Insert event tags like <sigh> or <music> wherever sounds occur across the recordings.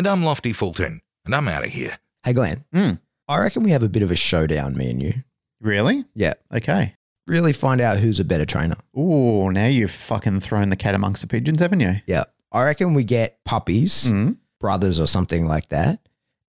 And I'm Lofty Fulton, and I'm out of here. Hey, Glenn. Hmm. I reckon we have a bit of a showdown, me and you. Really? Yeah. Okay. Really find out who's a better trainer. Ooh, now you've fucking thrown the cat amongst the pigeons, haven't you? Yeah. I reckon we get puppies, Mm. brothers, or something like that,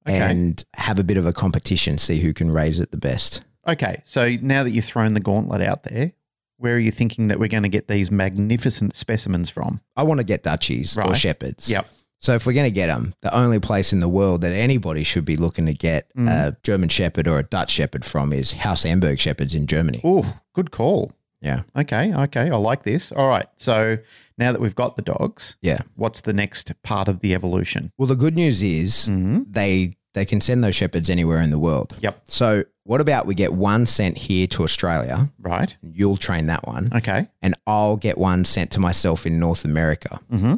Okay. and have a bit of a competition, see who can raise it the best. Okay. So now that you've thrown the gauntlet out there, where are you thinking that we're going to get these magnificent specimens from? I want to get Dutchies or Shepherds. Yep. So if we're going to get them, the only place in the world that anybody should be looking to get Mm. a German Shepherd or a Dutch Shepherd from is House Amberg Shepherds in Germany. Ooh, good call. Yeah. Okay. Okay. I like this. All right. So now that we've got the dogs, Yeah. what's the next part of the evolution? Well, the good news is Mm. they they can send those shepherds anywhere in the world. Yep. So what about we get one sent here to Australia? Right. You'll train that one, Okay. and I'll get one sent to myself in North America. Mm-hmm.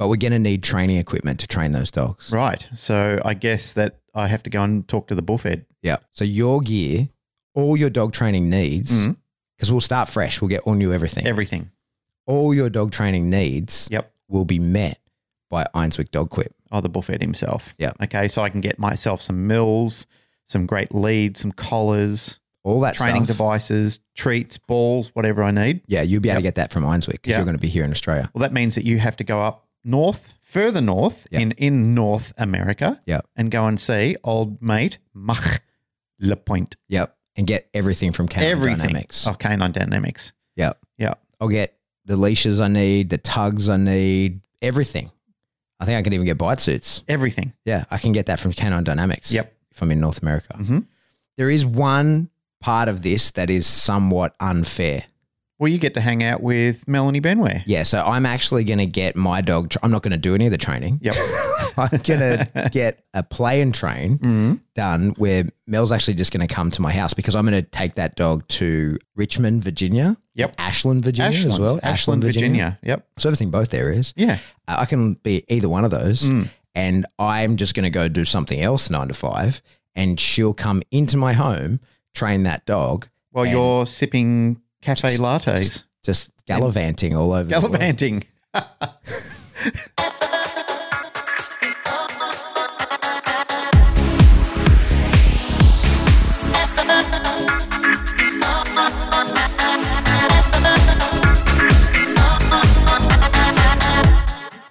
But we're going to need training equipment to train those dogs. Right. So I guess that I have to go and talk to the bullfed. Yeah. So your gear, all your dog training needs, mm-hmm. because we'll start fresh. We'll get all new everything. Everything. all your dog training needs Yep. will be met by Einsvik Dog Quip. Oh, the bullfed himself. Yeah. Okay. So I can get myself some mills, some great leads, some collars, All that training stuff. devices, treats, balls, whatever I need. Yeah, you'll be able to get that from Einsvik because Yeah. you're going to be here in Australia. Well, that means that you have to go up north, further north Yep. in, in North America yeah. and go and see old mate Mach Lepointe. Yep. And get everything from Canine Everything. Dynamics. Oh, Canine Dynamics. Yep. Yeah. I'll get the leashes I need, the tugs I need, everything. I think I can even get bite suits. Everything. Yeah, I can get that from Canine Dynamics. Yep. If I'm in North America. Mhm. There is one part of this that is somewhat unfair. Well, you get to hang out with Melanie Benware. Yeah, so I'm actually going to get my dog. Tra- I'm not going to do any of the training. Yep. <laughs> I'm going to get a play and train Mhm. done where Mel's actually just going to come to my house because I'm going to take that dog to Richmond, Virginia. Yep. Ashland, Virginia as well. Ashland, Virginia. Yep. So everything both areas. Yeah. Uh, I can be either one of those. Mm. And I'm just going to go do something else nine to five. And she'll come into my home, train that dog, While you're sipping cafe just- lattes, just, just gallivanting all over gallivanting. <laughs>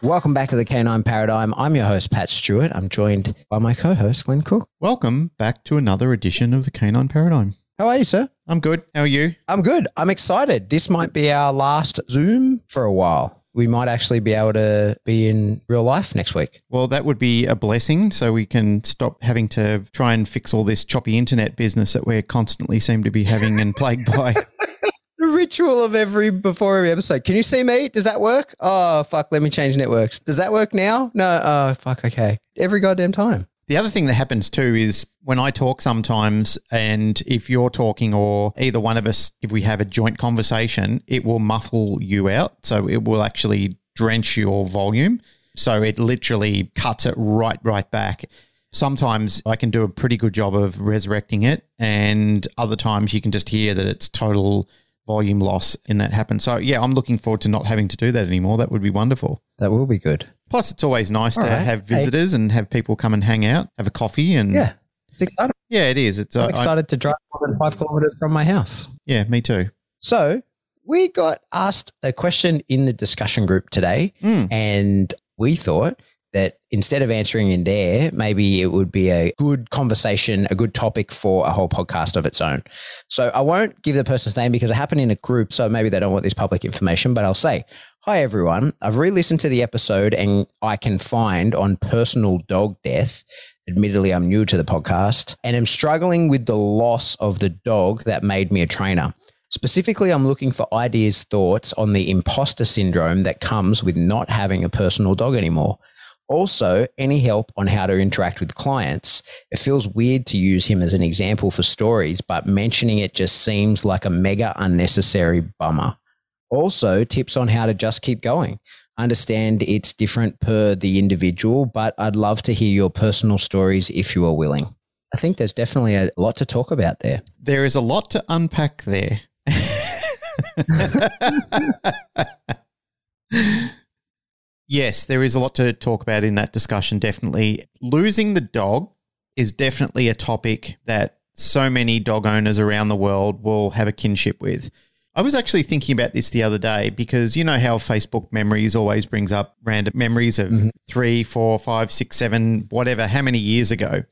Welcome back to the Canine Paradigm. I'm your host, Pat Stewart. I'm joined by my co host, Glenn Cook. Welcome back to another edition of the Canine Paradigm. How are you, sir? I'm good. How are you? I'm good. I'm excited. This might be our last Zoom for a while. We might actually be able to be in real life next week. Well, that would be a blessing so we can stop having to try and fix all this choppy internet business that we constantly seem to be having and plagued by. <laughs> <laughs> The ritual of every before every episode. Can you see me? Does that work? Oh fuck, let me change networks. Does that work now? No. Oh fuck, okay. Every goddamn time. The other thing that happens too is when I talk sometimes, and if you're talking or either one of us, if we have a joint conversation, it will muffle you out. So it will actually drench your volume. So it literally cuts it right, right back. Sometimes I can do a pretty good job of resurrecting it, and other times you can just hear that it's total volume loss in that happens. So yeah, I'm looking forward to not having to do that anymore. That would be wonderful. That will be good. Plus, it's always nice All to right. have Hey. visitors and have people come and hang out, have a coffee, and Yeah. It's exciting. yeah, it is. It's uh, I'm I- excited to drive more than five kilometers from my house. yeah, me too. So we got asked a question in the discussion group today, Mm. and we thought that instead of answering in there, maybe it would be a good conversation, a good topic for a whole podcast of its own. So I won't give the person's name because it happened in a group, so maybe they don't want this public information, but I'll say, Hi everyone. I've re-listened to the episode and I can find on personal dog death. Admittedly, I'm new to the podcast and I'm struggling with the loss of the dog that made me a trainer. Specifically, I'm looking for ideas, thoughts on the imposter syndrome that comes with not having a personal dog anymore. Also, any help on how to interact with clients. It feels weird to use him as an example for stories, but mentioning it just seems like a mega unnecessary bummer. Also, tips on how to just keep going. I understand it's different per the individual, but I'd love to hear your personal stories if you are willing. I think there's definitely a lot to talk about there. There is a lot to unpack there. <laughs> <laughs> yes, there is a lot to talk about in that discussion, definitely. Losing the dog is definitely a topic that so many dog owners around the world will have a kinship with. I was actually thinking about this the other day because you know how Facebook memories always brings up random memories of mm-hmm. three, four, five, six, seven, whatever, how many years ago.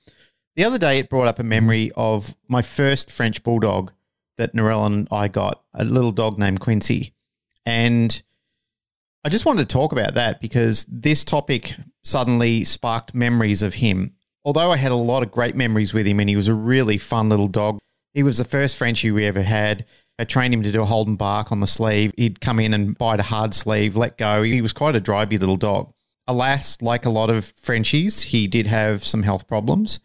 The other day, it brought up a memory of my first French bulldog that Narelle and I got, a little dog named Quincy. And I just wanted to talk about that because this topic suddenly sparked memories of him. Although I had a lot of great memories with him and he was a really fun little dog, he was the first Frenchie we ever had. I trained him to do a hold and bark on the sleeve. He'd come in and bite a hard sleeve, let go. He was quite a drivey little dog. Alas, like a lot of Frenchies, he did have some health problems.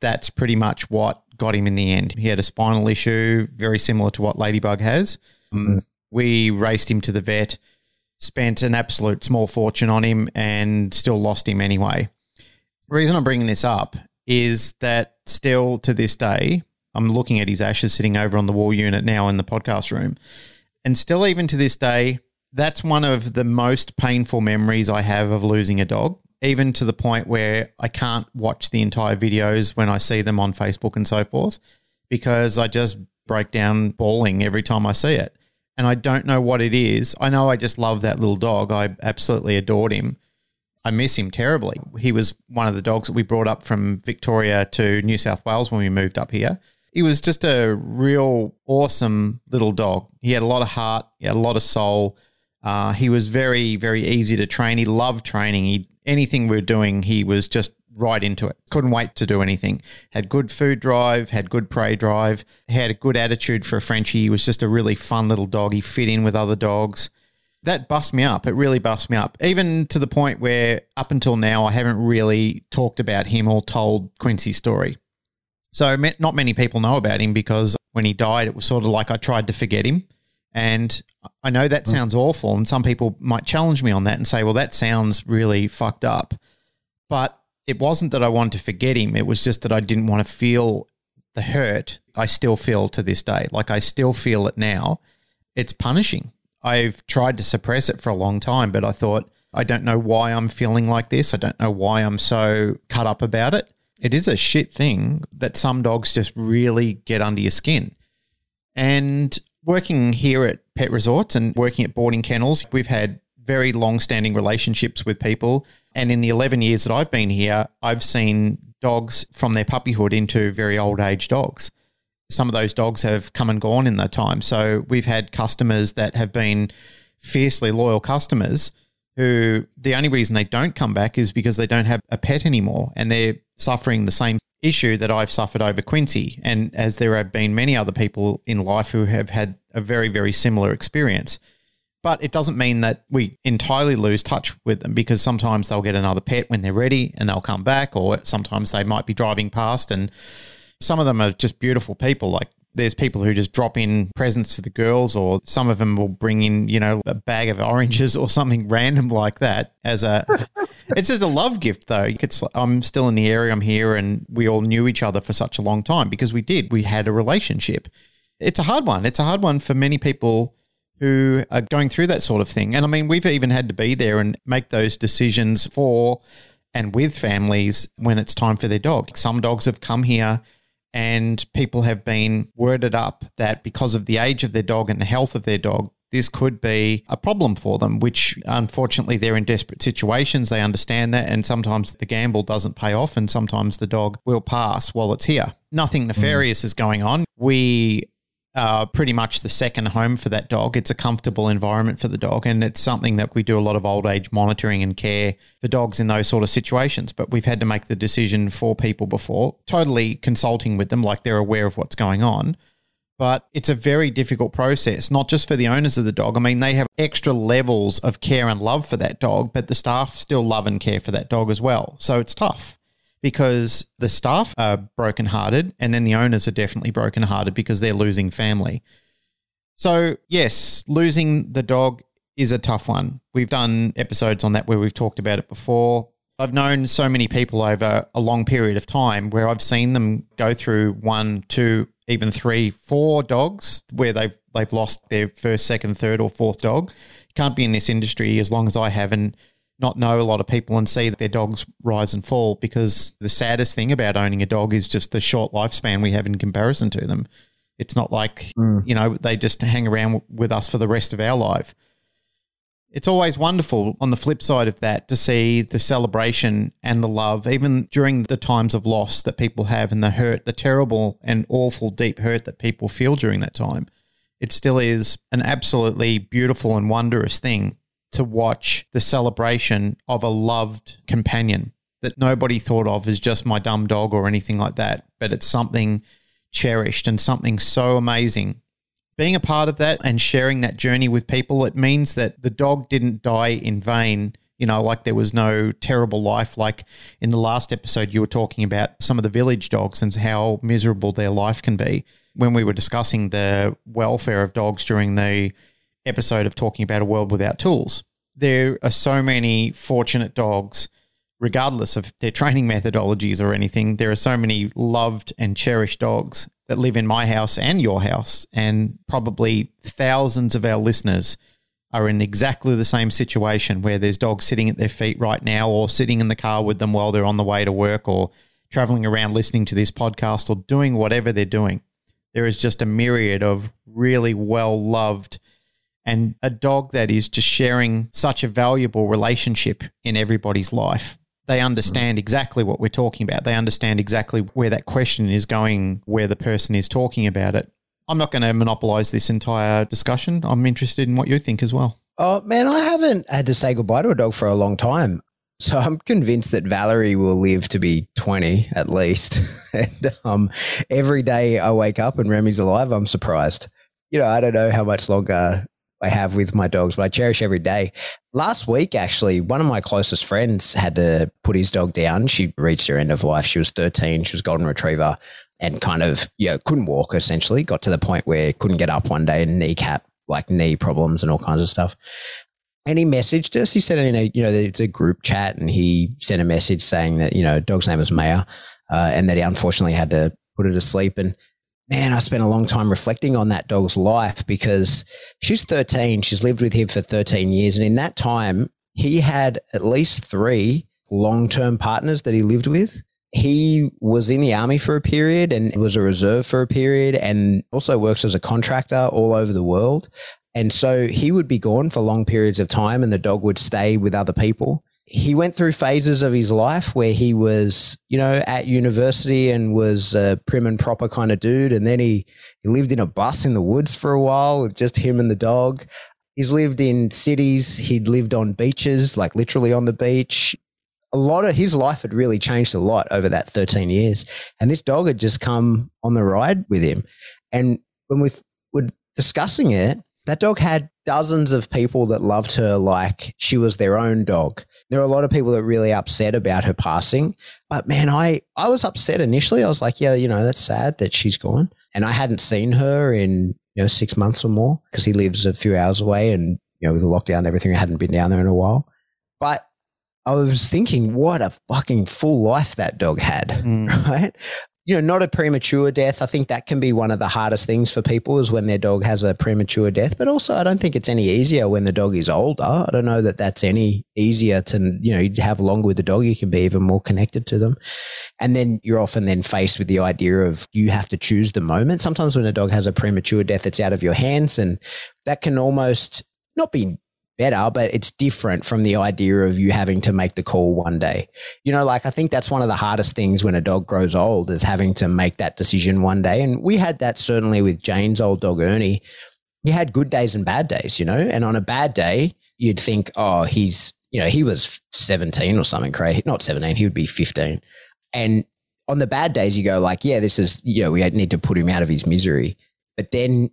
That's pretty much what got him in the end. He had a spinal issue, very similar to what Ladybug has. Mm. We raced him to the vet, spent an absolute small fortune on him, and still lost him anyway. Reason I'm bringing this up is that still to this day, I'm looking at his ashes sitting over on the wall unit now in the podcast room. And still, even to this day, that's one of the most painful memories I have of losing a dog, even to the point where I can't watch the entire videos when I see them on Facebook and so forth, because I just break down bawling every time I see it. And I don't know what it is. I know I just love that little dog. I absolutely adored him. I miss him terribly. He was one of the dogs that we brought up from Victoria to New South Wales when we moved up here he was just a real awesome little dog. He had a lot of heart, he had a lot of soul. Uh, he was very, very easy to train. He loved training. He anything we were doing, he was just right into it. Couldn't wait to do anything. Had good food drive, had good prey drive, had a good attitude for a Frenchie. He was just a really fun little dog. He fit in with other dogs. That bust me up. It really bust me up. Even to the point where up until now, I haven't really talked about him or told Quincy's story. So not many people know about him because when he died, it was sort of like I tried to forget him. And I know that mm. sounds awful, and some people might challenge me on that and say, well, that sounds really fucked up. But it wasn't that I wanted to forget him, it was just that I didn't want to feel the hurt I still feel to this day. Like I still feel it now. It's punishing. I've tried to suppress it for a long time, but I thought, I don't know why I'm feeling like this. I don't know why I'm so cut up about it it is a shit thing that some dogs just really get under your skin. And working here at pet resorts and working at boarding kennels, we've had very long standing relationships with people. And in the 11 years that I've been here, I've seen dogs from their puppyhood into very old age dogs. Some of those dogs have come and gone in that time. So we've had customers that have been fiercely loyal customers who the only reason they don't come back is because they don't have a pet anymore and they're suffering the same issue that I've suffered over Quincy, and as there have been many other people in life who have had a very, very similar experience. But it doesn't mean that we entirely lose touch with them because sometimes they'll get another pet when they're ready and they'll come back, or sometimes they might be driving past. And some of them are just beautiful people. Like there's people who just drop in presents to the girls, or some of them will bring in, you know, a bag of oranges <laughs> or something random like that as a. <laughs> it's just a love gift, though. It's, I'm still in the area. I'm here, and we all knew each other for such a long time because we did. We had a relationship. It's a hard one. It's a hard one for many people who are going through that sort of thing. And I mean, we've even had to be there and make those decisions for and with families when it's time for their dog. Some dogs have come here and people have been worded up that because of the age of their dog and the health of their dog, this could be a problem for them, which unfortunately they're in desperate situations. They understand that, and sometimes the gamble doesn't pay off, and sometimes the dog will pass while it's here. Nothing nefarious mm. is going on. We uh, pretty much the second home for that dog. It's a comfortable environment for the dog, and it's something that we do a lot of old age monitoring and care for dogs in those sort of situations. But we've had to make the decision for people before, totally consulting with them, like they're aware of what's going on. but it's a very difficult process, not just for the owners of the dog. I mean, they have extra levels of care and love for that dog, but the staff still love and care for that dog as well. So it's tough because the staff are brokenhearted and then the owners are definitely brokenhearted because they're losing family. So, yes, losing the dog is a tough one. We've done episodes on that where we've talked about it before. I've known so many people over a long period of time where I've seen them go through one, two, even three, four dogs where they've they've lost their first, second, third, or fourth dog. Can't be in this industry as long as I have and not know a lot of people and see that their dogs rise and fall because the saddest thing about owning a dog is just the short lifespan we have in comparison to them. It's not like, mm. you know, they just hang around with us for the rest of our life it's always wonderful on the flip side of that to see the celebration and the love, even during the times of loss that people have and the hurt, the terrible and awful deep hurt that people feel during that time. It still is an absolutely beautiful and wondrous thing to watch the celebration of a loved companion that nobody thought of as just my dumb dog or anything like that, but it's something cherished and something so amazing being a part of that and sharing that journey with people, it means that the dog didn't die in vain. You know, like there was no terrible life. Like in the last episode, you were talking about some of the village dogs and how miserable their life can be. When we were discussing the welfare of dogs during the episode of talking about a world without tools, there are so many fortunate dogs regardless of their <laughs> training methodologies or anything, there are so many loved and cherished dogs that live in my house and your house, and probably thousands of our listeners are in exactly the same situation where there's dogs sitting at their feet right now or sitting in the car with them while they're on the way to work or traveling around listening to this podcast or doing whatever they're doing. There is just a myriad of really well loved and a dog that is just sharing such a valuable relationship in everybody's life they understand exactly what we're talking about. They understand exactly where that question is going, where the person is talking about it. I'm not going to monopolize this entire discussion. I'm interested in what you think as well. Oh, man, I haven't had to say goodbye to a dog for a long time. So I'm convinced that Valerie will live to be 20 at least. <laughs> and um, every day I wake up and Remy's alive, I'm surprised. You know, I don't know how much longer I have with my dogs, but I cherish every day. Last week, actually, one of my closest friends had to put his dog down. She reached her end of life. She was 13. She was golden retriever and kind of, yeah, couldn't walk essentially. Got to the point where couldn't get up one day and kneecap, like knee problems and all kinds of stuff. And he messaged us. He said in a, you know, it's a group chat and he sent a message saying that, you know, dog's name was Maya uh, and that he unfortunately had to put her to sleep. And man, I spent a long time reflecting on that dog's life because she's 13. She's lived with him for 13 years. And in that time, he had at least three long term partners that he lived with. He was in the army for a period and was a reserve for a period and also works as a contractor all over the world. And so he would be gone for long periods of time and the dog would stay with other people he went through phases of his life where he was, you know, at university and was a prim and proper kind of dude. And then he, he lived in a bus in the woods for a while with just him and the dog. He's lived in cities. He'd lived on beaches, like literally on the beach. A lot of his life had really changed a lot over that 13 years. And this dog had just come on the ride with him. And when we were discussing it, that dog had dozens of people that loved her like she was their own dog there are a lot of people that are really upset about her passing. But man, I, I was upset initially. I was like, yeah, you know, that's sad that she's gone. And I hadn't seen her in, you know, six months or more because he lives a few hours away and, you know, with the lockdown and everything, I hadn't been down there in a while. But I was thinking, what a fucking full life that dog had, mm. <laughs> right? You know, not a premature death. I think that can be one of the hardest things for people is when their dog has a premature death. But also, I don't think it's any easier when the dog is older. I don't know that that's any easier to, you know, you have longer with the dog, you can be even more connected to them. And then you're often then faced with the idea of you have to choose the moment. Sometimes when a dog has a premature death, it's out of your hands and that can almost not be better, but it's different from the idea of you having to make the call one day. You know, like I think that's one of the hardest things when a dog grows old is having to make that decision one day. And we had that certainly with Jane's old dog, Ernie. He had good days and bad days, you know, and on a bad day, you'd think, oh, he's, you know, he was 17 or something crazy. Not 17, he would be 15. And on the bad days, you go like, yeah, this is, you know, we need to put him out of his misery. But then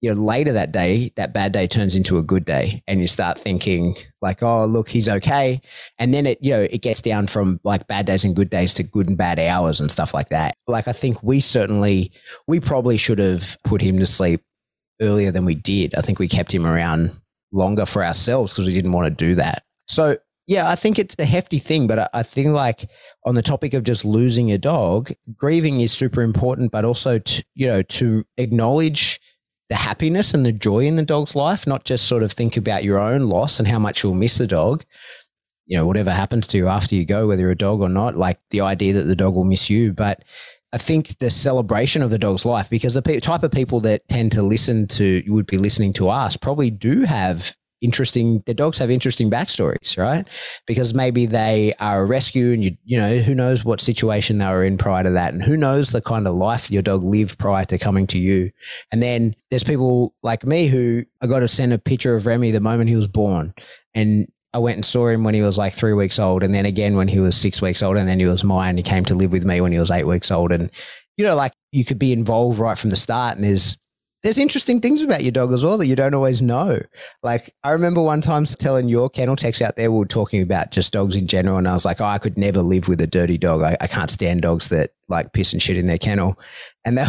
you know, later that day, that bad day turns into a good day and you start thinking like, oh, look, he's okay. And then it, you know, it gets down from like bad days and good days to good and bad hours and stuff like that. Like, I think we certainly, we probably should have put him to sleep earlier than we did. I think we kept him around longer for ourselves because we didn't want to do that. So, yeah, I think it's a hefty thing, but I think like on the topic of just losing a dog, grieving is super important, but also to, you know, to acknowledge the happiness and the joy in the dog's life, not just sort of think about your own loss and how much you'll miss the dog. You know, whatever happens to you after you go, whether you're a dog or not, like the idea that the dog will miss you. But I think the celebration of the dog's life, because the type of people that tend to listen to, you would be listening to us, probably do have interesting the dogs have interesting backstories right because maybe they are a rescue and you you know who knows what situation they were in prior to that and who knows the kind of life your dog lived prior to coming to you and then there's people like me who i got to send a picture of remy the moment he was born and I went and saw him when he was like three weeks old, and then again when he was six weeks old, and then he was mine. He came to live with me when he was eight weeks old, and you know, like you could be involved right from the start. And there's there's interesting things about your dog as well that you don't always know. Like I remember one time telling your kennel techs out there, we were talking about just dogs in general, and I was like, oh, I could never live with a dirty dog. I, I can't stand dogs that like piss and shit in their kennel. And that,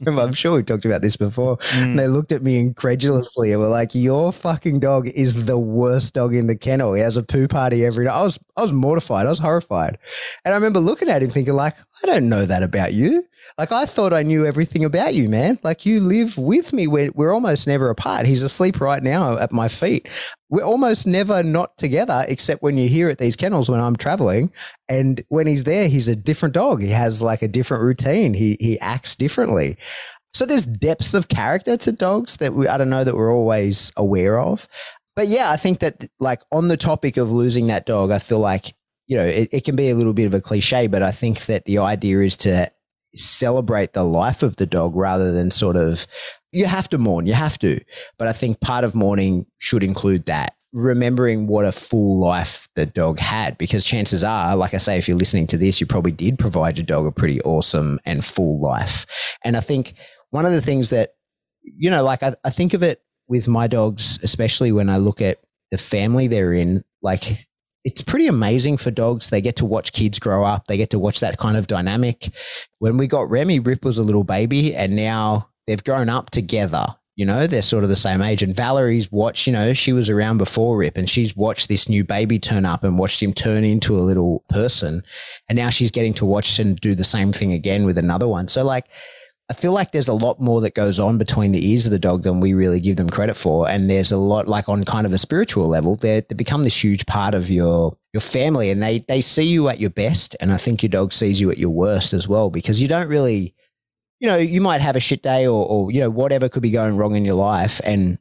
<laughs> I'm sure we talked about this before. Mm. And they looked at me incredulously and were like, "Your fucking dog is the worst dog in the kennel. He has a poo party every night." I was, I was mortified. I was horrified. And I remember looking at him thinking, like, I don't know that about you. Like I thought I knew everything about you, man. Like you live with me. We're, we're almost never apart. He's asleep right now at my feet. We're almost never not together, except when you're here at these kennels when I'm traveling. And when he's there, he's a different dog. He has like a different routine. He he acts differently. So there's depths of character to dogs that we, I don't know that we're always aware of. But yeah, I think that like on the topic of losing that dog, I feel like you know it, it can be a little bit of a cliche, but I think that the idea is to celebrate the life of the dog rather than sort of you have to mourn, you have to. But I think part of mourning should include that remembering what a full life the dog had because chances are like i say if you're listening to this you probably did provide your dog a pretty awesome and full life and i think one of the things that you know like i, I think of it with my dogs especially when i look at the family they're in like it's pretty amazing for dogs. They get to watch kids grow up. They get to watch that kind of dynamic. When we got Remy, Rip was a little baby, and now they've grown up together. You know, they're sort of the same age. And Valerie's watched, you know, she was around before Rip and she's watched this new baby turn up and watched him turn into a little person. And now she's getting to watch and do the same thing again with another one. So, like, I feel like there's a lot more that goes on between the ears of the dog than we really give them credit for. And there's a lot like on kind of a spiritual level, they become this huge part of your your family and they they see you at your best. And I think your dog sees you at your worst as well, because you don't really you know, you might have a shit day or, or you know, whatever could be going wrong in your life and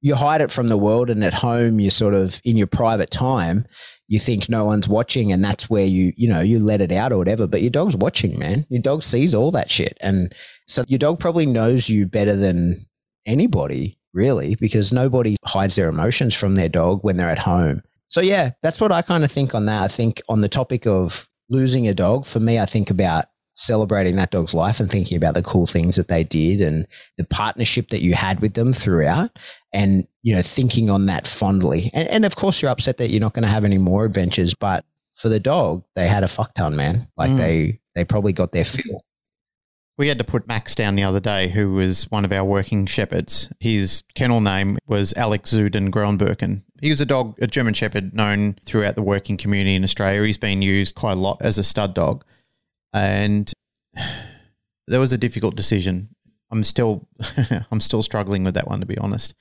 you hide it from the world and at home you're sort of in your private time you think no one's watching and that's where you you know you let it out or whatever but your dog's watching man. Your dog sees all that shit. And so your dog probably knows you better than anybody really because nobody hides their emotions from their dog when they're at home. So yeah that's what i kind of think on that. I think on the topic of losing a dog for me i think about celebrating that dog's life and thinking about the cool things that they did and the partnership that you had with them throughout and you know thinking on that fondly and, and of course you're upset that you're not going to have any more adventures but for the dog they had a fuck ton man like mm. they they probably got their fill we had to put Max down the other day, who was one of our working shepherds. His kennel name was Alex Zuden Groenberken. He was a dog, a German shepherd known throughout the working community in Australia. He's been used quite a lot as a stud dog and there was a difficult decision. I'm still <laughs> I'm still struggling with that one to be honest,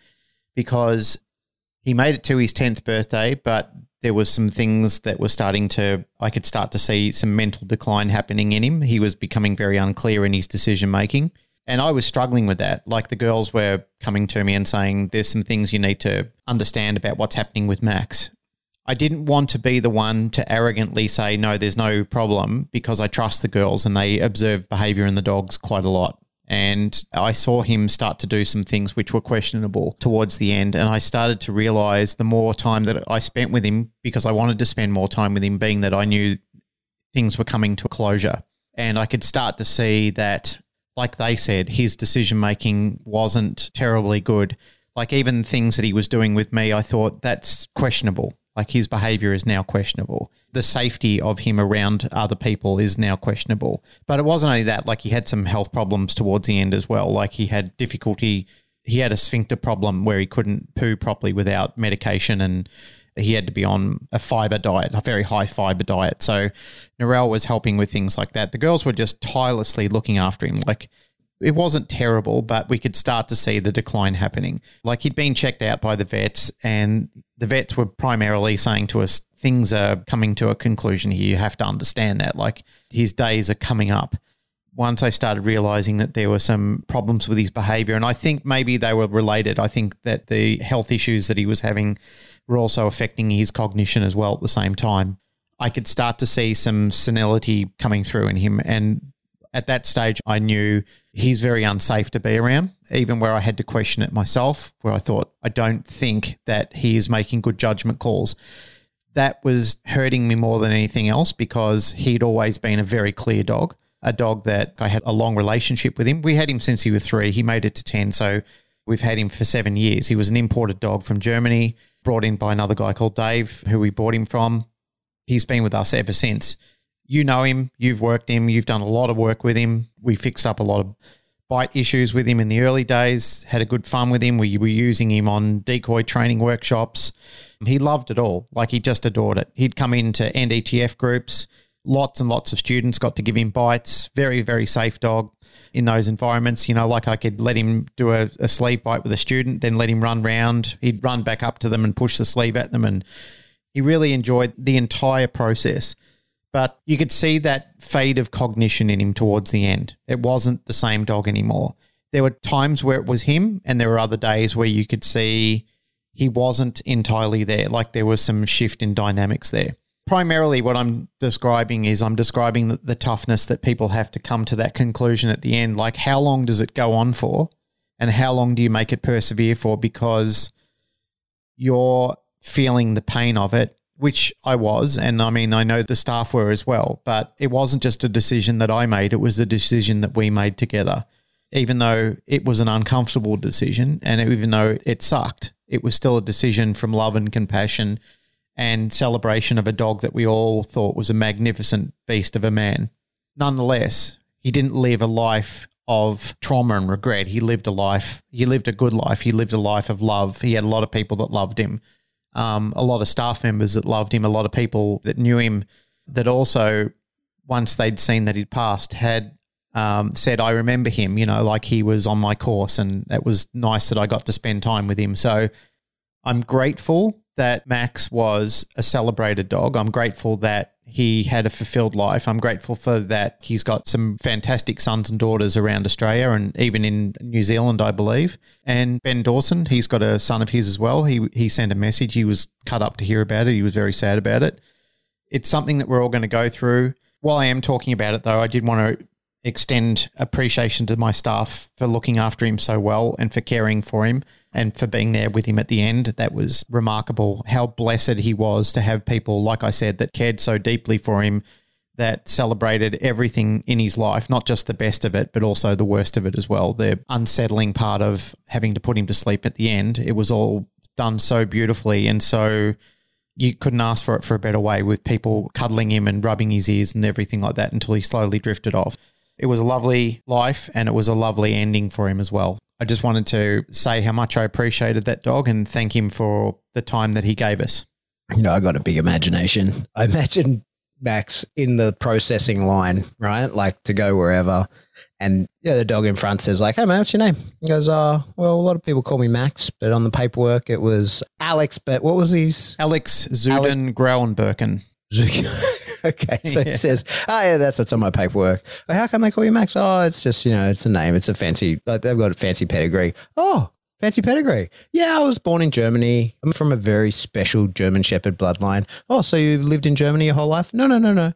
because he made it to his tenth birthday, but there was some things that were starting to I could start to see some mental decline happening in him. He was becoming very unclear in his decision making. And I was struggling with that. Like the girls were coming to me and saying, There's some things you need to understand about what's happening with Max. I didn't want to be the one to arrogantly say, no, there's no problem because I trust the girls and they observe behavior in the dogs quite a lot. And I saw him start to do some things which were questionable towards the end. And I started to realize the more time that I spent with him, because I wanted to spend more time with him, being that I knew things were coming to a closure. And I could start to see that like they said, his decision making wasn't terribly good. Like even things that he was doing with me, I thought that's questionable. Like his behavior is now questionable. The safety of him around other people is now questionable. But it wasn't only that, like he had some health problems towards the end as well. Like he had difficulty, he had a sphincter problem where he couldn't poo properly without medication and he had to be on a fiber diet, a very high fiber diet. So Narelle was helping with things like that. The girls were just tirelessly looking after him. Like it wasn't terrible, but we could start to see the decline happening. Like he'd been checked out by the vets, and the vets were primarily saying to us, things are coming to a conclusion here. You have to understand that. Like his days are coming up. Once I started realizing that there were some problems with his behavior, and I think maybe they were related. I think that the health issues that he was having were also affecting his cognition as well at the same time. I could start to see some senility coming through in him. And at that stage, I knew he's very unsafe to be around, even where I had to question it myself, where I thought, I don't think that he is making good judgment calls. That was hurting me more than anything else because he'd always been a very clear dog, a dog that I had a long relationship with him. We had him since he was three, he made it to 10. So we've had him for seven years. He was an imported dog from Germany, brought in by another guy called Dave, who we bought him from. He's been with us ever since you know him, you've worked him, you've done a lot of work with him. We fixed up a lot of bite issues with him in the early days, had a good fun with him. We were using him on decoy training workshops. He loved it all. Like he just adored it. He'd come into NDTF groups. Lots and lots of students got to give him bites. Very, very safe dog in those environments. You know, like I could let him do a, a sleeve bite with a student, then let him run round. He'd run back up to them and push the sleeve at them. And he really enjoyed the entire process. But you could see that fade of cognition in him towards the end. It wasn't the same dog anymore. There were times where it was him, and there were other days where you could see he wasn't entirely there. Like there was some shift in dynamics there. Primarily, what I'm describing is I'm describing the, the toughness that people have to come to that conclusion at the end. Like, how long does it go on for? And how long do you make it persevere for? Because you're feeling the pain of it which I was. And I mean, I know the staff were as well, but it wasn't just a decision that I made, it was a decision that we made together. Even though it was an uncomfortable decision and even though it sucked, it was still a decision from love and compassion and celebration of a dog that we all thought was a magnificent beast of a man. Nonetheless, he didn't live a life of trauma and regret. He lived a life, he lived a good life. He lived a life of love. He had a lot of people that loved him um, a lot of staff members that loved him, a lot of people that knew him that also, once they'd seen that he'd passed, had um, said, I remember him, you know, like he was on my course. And it was nice that I got to spend time with him. So I'm grateful that Max was a celebrated dog. I'm grateful that he had a fulfilled life. I'm grateful for that. He's got some fantastic sons and daughters around Australia and even in New Zealand, I believe. And Ben Dawson, he's got a son of his as well. He he sent a message. He was cut up to hear about it. He was very sad about it. It's something that we're all going to go through. While I am talking about it, though, I did want to extend appreciation to my staff for looking after him so well and for caring for him and for being there with him at the end. That was remarkable. How blessed he was to have people, like I said, that cared so deeply for him, that celebrated everything in his life, not just the best of it, but also the worst of it as well. The unsettling part of having to put him to sleep at the end, it was all done so beautifully. And so you couldn't ask for it for a better way with people cuddling him and rubbing his ears and everything like that until he slowly drifted off. It was a lovely life and it was a lovely ending for him as well. I just wanted to say how much I appreciated that dog and thank him for the time that he gave us. You know, I got a big imagination. I <laughs> imagine Max in the processing line, right? Like to go wherever. And yeah, the dog in front says, like, hey man, what's your name? He goes, uh, well, a lot of people call me Max, but on the paperwork it was Alex, but what was his? Alex Zuden Grauenberken. <laughs> okay. So it says, oh, yeah, that's what's on my paperwork. How come they call you Max? Oh, it's just, you know, it's a name. It's a fancy, like, they've got a fancy pedigree. Oh, fancy pedigree. Yeah, I was born in Germany. I'm from a very special German Shepherd bloodline. Oh, so you lived in Germany your whole life? No, no, no, no.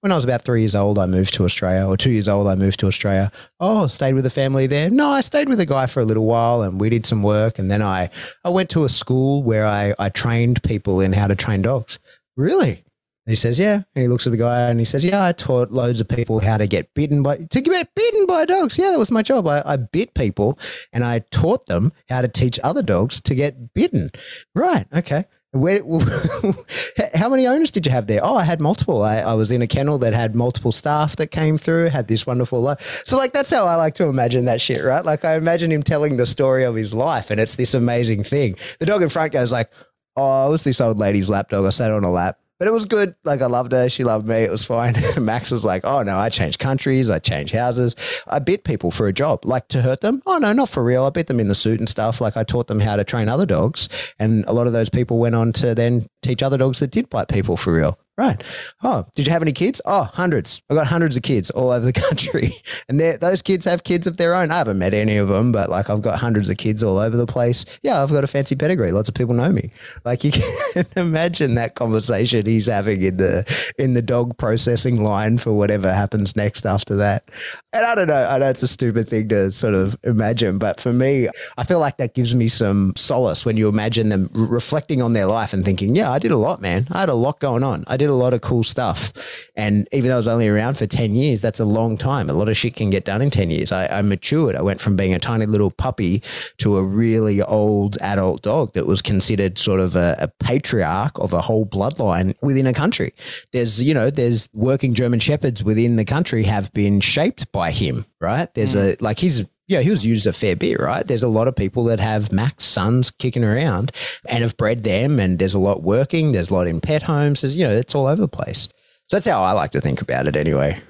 When I was about three years old, I moved to Australia, or two years old, I moved to Australia. Oh, stayed with a family there. No, I stayed with a guy for a little while and we did some work. And then I, I went to a school where I, I trained people in how to train dogs. Really? He says, Yeah. And he looks at the guy and he says, Yeah, I taught loads of people how to get bitten by to get bitten by dogs. Yeah, that was my job. I, I bit people and I taught them how to teach other dogs to get bitten. Right. Okay. Where, <laughs> how many owners did you have there? Oh, I had multiple. I, I, was in a kennel that had multiple staff that came through, had this wonderful life. So, like, that's how I like to imagine that shit, right? Like, I imagine him telling the story of his life, and it's this amazing thing. The dog in front goes like, "Oh, I was this old lady's lap dog. I sat on a lap. But it was good. Like I loved her. She loved me. It was fine. <laughs> Max was like, oh no, I changed countries. I changed houses. I bit people for a job. Like to hurt them? Oh no, not for real. I bit them in the suit and stuff. Like I taught them how to train other dogs. And a lot of those people went on to then teach other dogs that did bite people for real. Right. Oh, did you have any kids? Oh, hundreds. I've got hundreds of kids all over the <laughs> country. And those kids have kids of their own. I haven't met any of them, but like I've got hundreds of kids all over the place. Yeah, I've got a fancy pedigree. Lots of people know me. Like you <laughs> can imagine that conversation he's having in the in the dog processing line for whatever happens next after that. And I don't know, I know it's a stupid thing to sort of imagine, but for me, I feel like that gives me some solace when you imagine them reflecting on their life and thinking, yeah, I did a lot, man. I had a lot going on. I did a lot of cool stuff. And even though I was only around for 10 years, that's a long time. A lot of shit can get done in 10 years. I, I matured. I went from being a tiny little puppy to a really old adult dog that was considered sort of a, a patriarch of a whole bloodline within a country. There's, you know, there's working German Shepherds within the country have been shaped by him, right? There's mm. a, like he's yeah, he was used a fair bit, right? There's a lot of people that have Max sons kicking around and have bred them, and there's a lot working. There's a lot in pet homes. There's, you know, it's all over the place. So that's how I like to think about it anyway.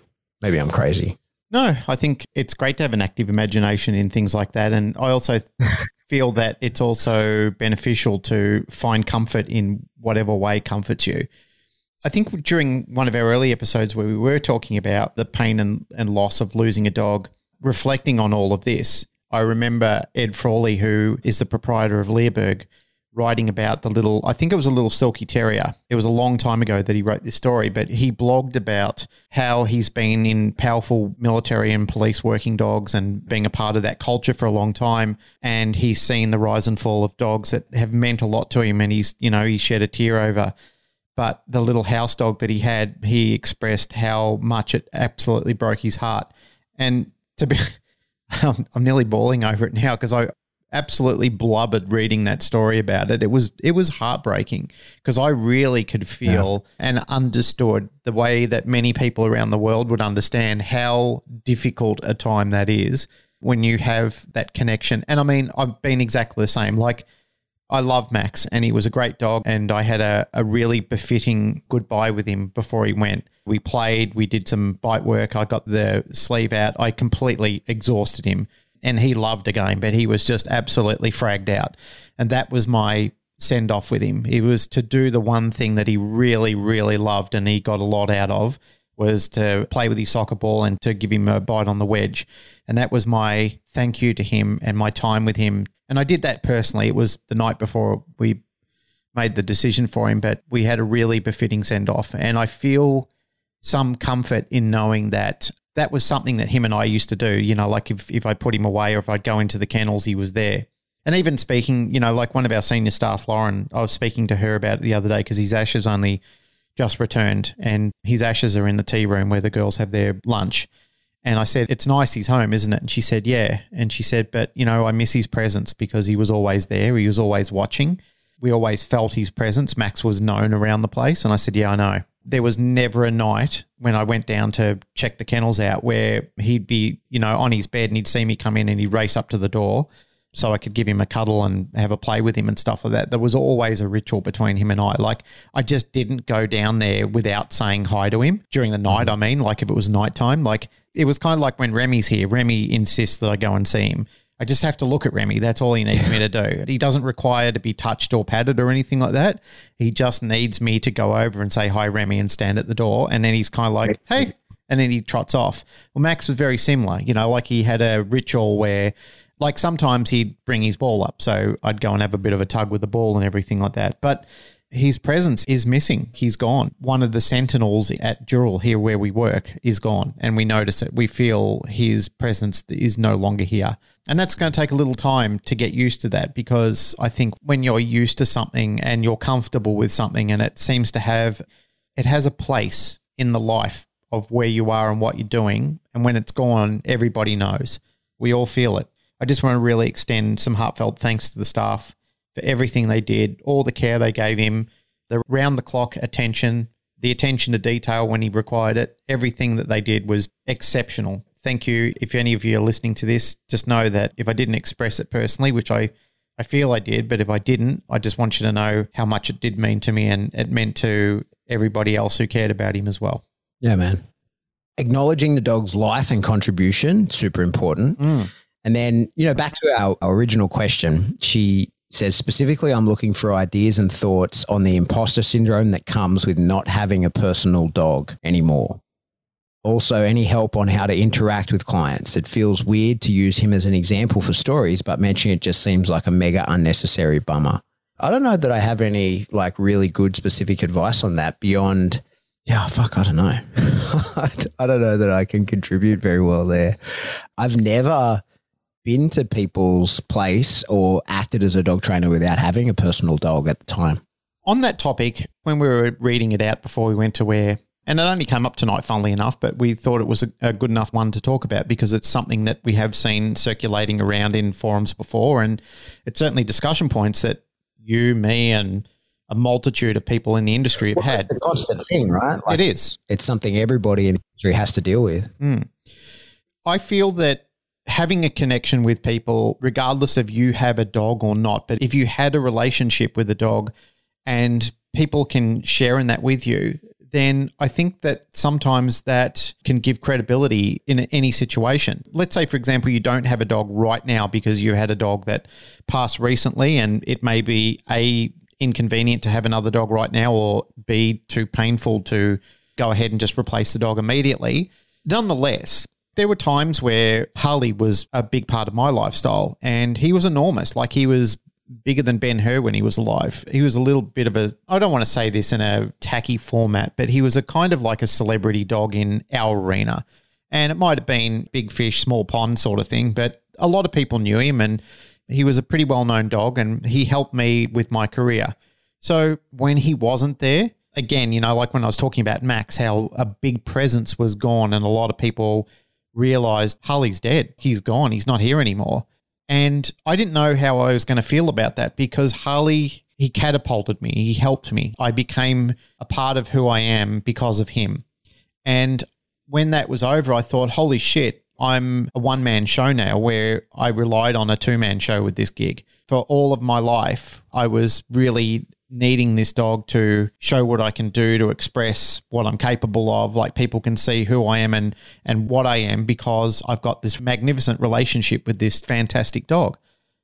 Maybe I'm crazy. No, I think it's great to have an active imagination in things like that. And I also <laughs> feel that it's also beneficial to find comfort in whatever way comforts you. I think during one of our early episodes where we were talking about the pain and, and loss of losing a dog, reflecting on all of this, I remember Ed Frawley, who is the proprietor of Leerburg, writing about the little, I think it was a little silky terrier. It was a long time ago that he wrote this story, but he blogged about how he's been in powerful military and police working dogs and being a part of that culture for a long time. And he's seen the rise and fall of dogs that have meant a lot to him. And he's, you know, he shed a tear over. But the little house dog that he had, he expressed how much it absolutely broke his heart. And to be, <laughs> I'm, I'm nearly bawling over it now because I absolutely blubbered reading that story about it. It was it was heartbreaking because I really could feel yeah. and understood the way that many people around the world would understand how difficult a time that is when you have that connection. And I mean, I've been exactly the same. Like I love Max and he was a great dog and I had a, a really befitting goodbye with him before he went. We played, we did some bite work. I got the sleeve out. I completely exhausted him and he loved the game, but he was just absolutely fragged out. And that was my send off with him. It was to do the one thing that he really, really loved and he got a lot out of was to play with his soccer ball and to give him a bite on the wedge. And that was my thank you to him and my time with him. And I did that personally. It was the night before we made the decision for him, but we had a really befitting send off. And I feel some comfort in knowing that that was something that him and I used to do. You know, like if, if I put him away or if I'd go into the kennels, he was there. And even speaking, you know, like one of our senior staff, Lauren, I was speaking to her about it the other day because his ashes only just returned and his ashes are in the tea room where the girls have their lunch. And I said, It's nice he's home, isn't it? And she said, Yeah. And she said, But, you know, I miss his presence because he was always there. He was always watching. We always felt his presence. Max was known around the place. And I said, Yeah, I know. There was never a night when I went down to check the kennels out where he'd be, you know, on his bed and he'd see me come in and he'd race up to the door so I could give him a cuddle and have a play with him and stuff like that. There was always a ritual between him and I. Like I just didn't go down there without saying hi to him during the night. I mean, like if it was nighttime, like it was kind of like when Remy's here. Remy insists that I go and see him. I just have to look at Remy. That's all he needs me to do. He doesn't require to be touched or patted or anything like that. He just needs me to go over and say hi, Remy, and stand at the door. And then he's kind of like, hey, and then he trots off. Well, Max was very similar. You know, like he had a ritual where like sometimes he'd bring his ball up, so I'd go and have a bit of a tug with the ball and everything like that. But his presence is missing. He's gone. One of the sentinels at Dural here where we work is gone, and we notice it. We feel his presence is no longer here. And that's going to take a little time to get used to that because I think when you're used to something and you're comfortable with something and it seems to have it has a place in the life of where you are and what you're doing. And when it's gone, everybody knows. We all feel it. I just want to really extend some heartfelt thanks to the staff for everything they did, all the care they gave him, the round the clock attention, the attention to detail when he required it. Everything that they did was exceptional. Thank you. If any of you are listening to this, just know that if I didn't express it personally, which I, I feel I did, but if I didn't, I just want you to know how much it did mean to me and it meant to everybody else who cared about him as well. Yeah, man. Acknowledging the dog's life and contribution, super important. Mm. And then, you know, back to our, our original question, she says specifically, I'm looking for ideas and thoughts on the imposter syndrome that comes with not having a personal dog anymore. Also, any help on how to interact with clients. It feels weird to use him as an example for stories, but mentioning it just seems like a mega unnecessary bummer. I don't know that I have any like really good specific advice on that beyond, yeah, fuck, I don't know. <laughs> I don't know that I can contribute very well there. I've never been to people's place or acted as a dog trainer without having a personal dog at the time. On that topic, when we were reading it out before we went to where, and it only came up tonight, funnily enough, but we thought it was a, a, good enough one to talk about because it's something that we have seen circulating around in forums before. And it's certainly discussion points that you, me, and a multitude of people in the industry have well, had. It's a constant thing, right? Like, it is. It's something everybody in the industry has to deal with. Mm. I feel that having a connection with people, regardless of you have a dog or not, but if you had a relationship with a dog and people can share in that with you, then I think that sometimes that can give credibility in any situation. Let's say, for example, you don't have a dog right now because you had a dog that passed recently and it may be A, inconvenient to have another dog right now, or B, too painful to go ahead and just replace the dog immediately. Nonetheless, there were times where Harley was a big part of my lifestyle and he was enormous. Like he was bigger than Ben Hur when he was alive. He was a little bit of a, I don't want to say this in a tacky format, but he was a kind of like a celebrity dog in our arena. And it might have been big fish, small pond sort of thing, but a lot of people knew him and he was a pretty well known dog and he helped me with my career. So when he wasn't there, again, you know, like when I was talking about Max, how a big presence was gone and a lot of people realized Harley's dead. He's gone. He's not here anymore. And I didn't know how I was going to feel about that because Harley, he catapulted me. He helped me. I became a part of who I am because of him. And when that was over, I thought, holy shit, I'm a one man show now where I relied on a two man show with this gig. For all of my life, I was really needing this dog to show what I can do to express what I'm capable of. Like people can see who I am and and what I am because I've got this magnificent relationship with this fantastic dog.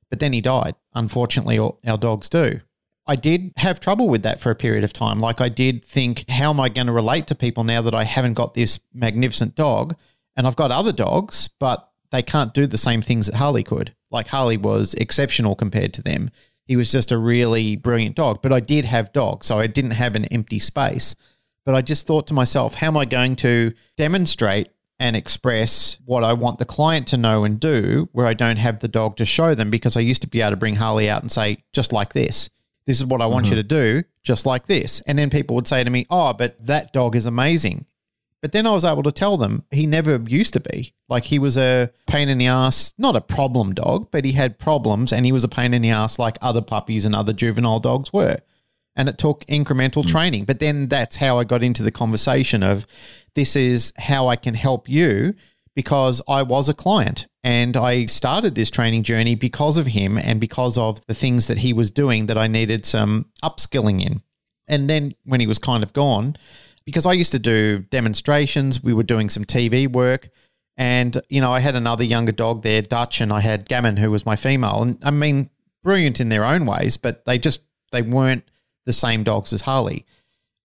But then he died. Unfortunately our dogs do. I did have trouble with that for a period of time. Like I did think how am I going to relate to people now that I haven't got this magnificent dog? And I've got other dogs but they can't do the same things that Harley could. Like Harley was exceptional compared to them he was just a really brilliant dog. But I did have dogs, so I didn't have an empty space. But I just thought to myself, how am I going to demonstrate and express what I want the client to know and do where I don't have the dog to show them? Because I used to be able to bring Harley out and say, just like this. This is what I want mm-hmm. you to do, just like this. And then people would say to me, oh, but that dog is amazing. But then I was able to tell them he never used to be. Like he was a pain in the ass, not a problem dog, but he had problems and he was a pain in the ass like other puppies and other juvenile dogs were. And it took incremental mm. training. But then that's how I got into the conversation of this is how I can help you because I was a client and I started this training journey because of him and because of the things that he was doing that I needed some upskilling in. And then when he was kind of gone, because I used to do demonstrations. We were doing some TV work. And, you know, I had another younger dog there, Dutch, and I had Gammon, who was my female. And I mean, brilliant in their own ways, but they just, they weren't the same dogs as Harley.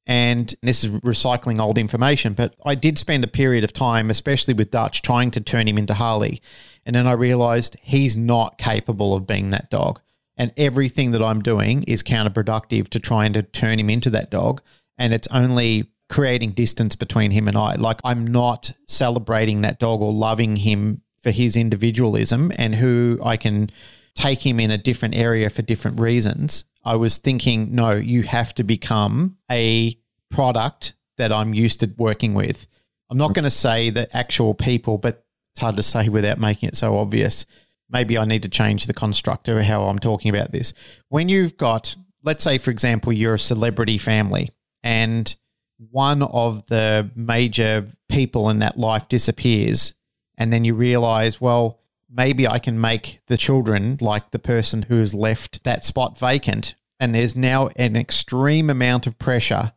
And this is recycling old information, but I did spend a period of time, especially with Dutch, trying to turn him into Harley. And then I realized he's not capable of being that dog. And everything that I'm doing is counterproductive to trying to turn him into that dog. And it's only creating distance between him and I. Like I'm not celebrating that dog or loving him for his individualism and who I can take him in a different area for different reasons. I was thinking, no, you have to become a product that I'm used to working with. I'm not going to say the actual people, but it's hard to say without making it so obvious. Maybe I need to change the construct of how I'm talking about this. When you've got, let's say, for example, you're a celebrity family and one of the major people in that life disappears, and then you realize, well, maybe I can make the children like the person who has left that spot vacant. And there's now an extreme amount of pressure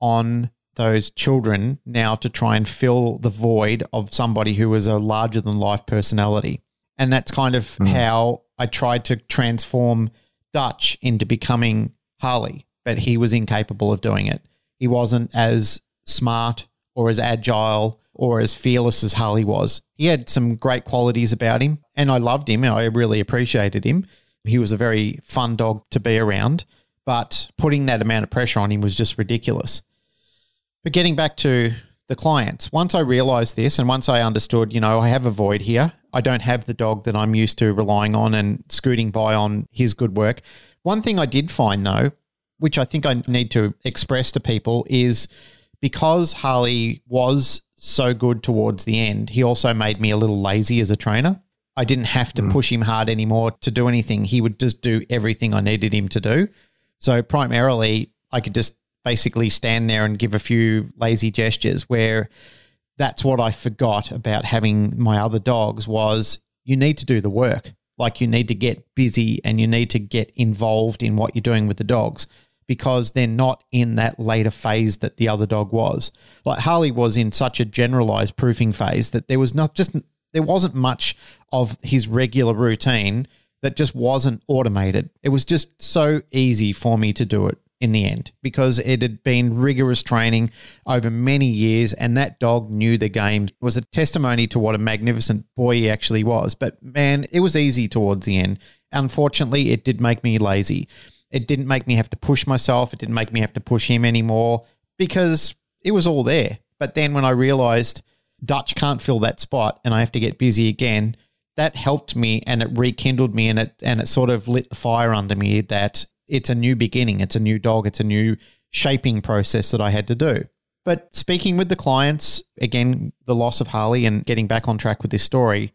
on those children now to try and fill the void of somebody who was a larger than life personality. And that's kind of mm. how I tried to transform Dutch into becoming Harley, but he was incapable of doing it. He wasn't as smart or as agile or as fearless as Harley was. He had some great qualities about him, and I loved him. I really appreciated him. He was a very fun dog to be around, but putting that amount of pressure on him was just ridiculous. But getting back to the clients, once I realized this and once I understood, you know, I have a void here, I don't have the dog that I'm used to relying on and scooting by on his good work. One thing I did find though, which I think I need to express to people, is because Harley was so good towards the end, he also made me a little lazy as a trainer. I didn't have to mm. push him hard anymore to do anything. He would just do everything I needed him to do. So primarily, I could just basically stand there and give a few lazy gestures where that's what I forgot about having my other dogs was you need to do the work. Like you need to get busy and you need to get involved in what you're doing with the dogs because they're not in that later phase that the other dog was. Like Harley was in such a generalized proofing phase that there was not just there wasn't much of his regular routine that just wasn't automated. It was just so easy for me to do it in the end because it had been rigorous training over many years and that dog knew the game it was a testimony to what a magnificent boy he actually was but man it was easy towards the end unfortunately it did make me lazy it didn't make me have to push myself. It didn't make me have to push him anymore because it was all there. But then when I realized Dutch can't fill that spot and I have to get busy again, that helped me and it rekindled me and it and it sort of lit the fire under me that it's a new beginning, it's a new dog, it's a new shaping process that I had to do. But speaking with the clients, again, the loss of Harley and getting back on track with this story,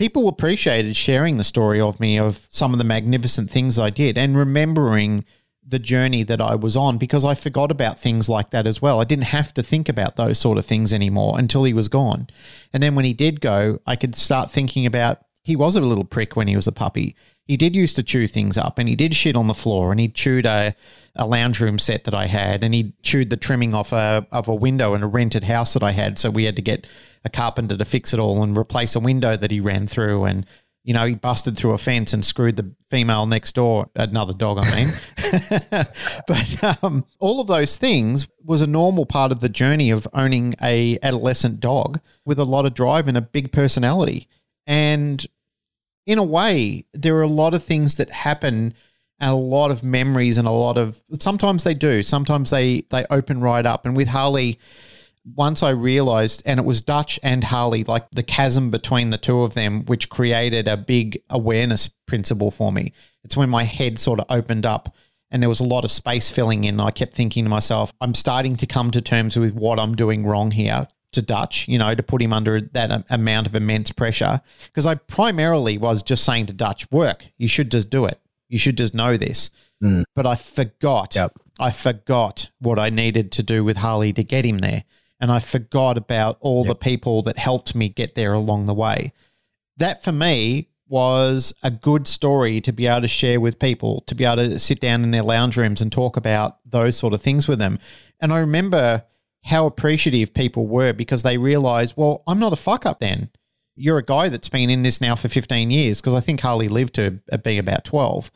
people appreciated sharing the story of me of some of the magnificent things I did and remembering the journey that I was on because I forgot about things like that as well. I didn't have to think about those sort of things anymore until he was gone. And then when he did go, I could start thinking about he was a little prick when he was a puppy. He did used to chew things up and he did shit on the floor and he chewed a, a lounge room set that I had and he chewed the trimming off a, of a window in a rented house that I had. So we had to get a carpenter to fix it all and replace a window that he ran through and you know, he busted through a fence and screwed the female next door, another dog, I mean. <laughs> but um, all of those things was a normal part of the journey of owning a adolescent dog with a lot of drive and a big personality. And in a way, there are a lot of things that happen and a lot of memories and a lot of sometimes they do, sometimes they they open right up. And with Harley, once I realized, and it was Dutch and Harley, like the chasm between the two of them, which created a big awareness principle for me. It's when my head sort of opened up and there was a lot of space filling in. I kept thinking to myself, I'm starting to come to terms with what I'm doing wrong here to Dutch, you know, to put him under that amount of immense pressure. Because I primarily was just saying to Dutch, work, you should just do it. You should just know this. Mm. But I forgot. Yep. I forgot what I needed to do with Harley to get him there and I forgot about all yep. the people that helped me get there along the way. That for me was a good story to be able to share with people, to be able to sit down in their lounge rooms and talk about those sort of things with them. And I remember how appreciative people were because they realized, well, I'm not a fuck up then. You're a guy that's been in this now for 15 years because I think Harley lived to uh, be about 12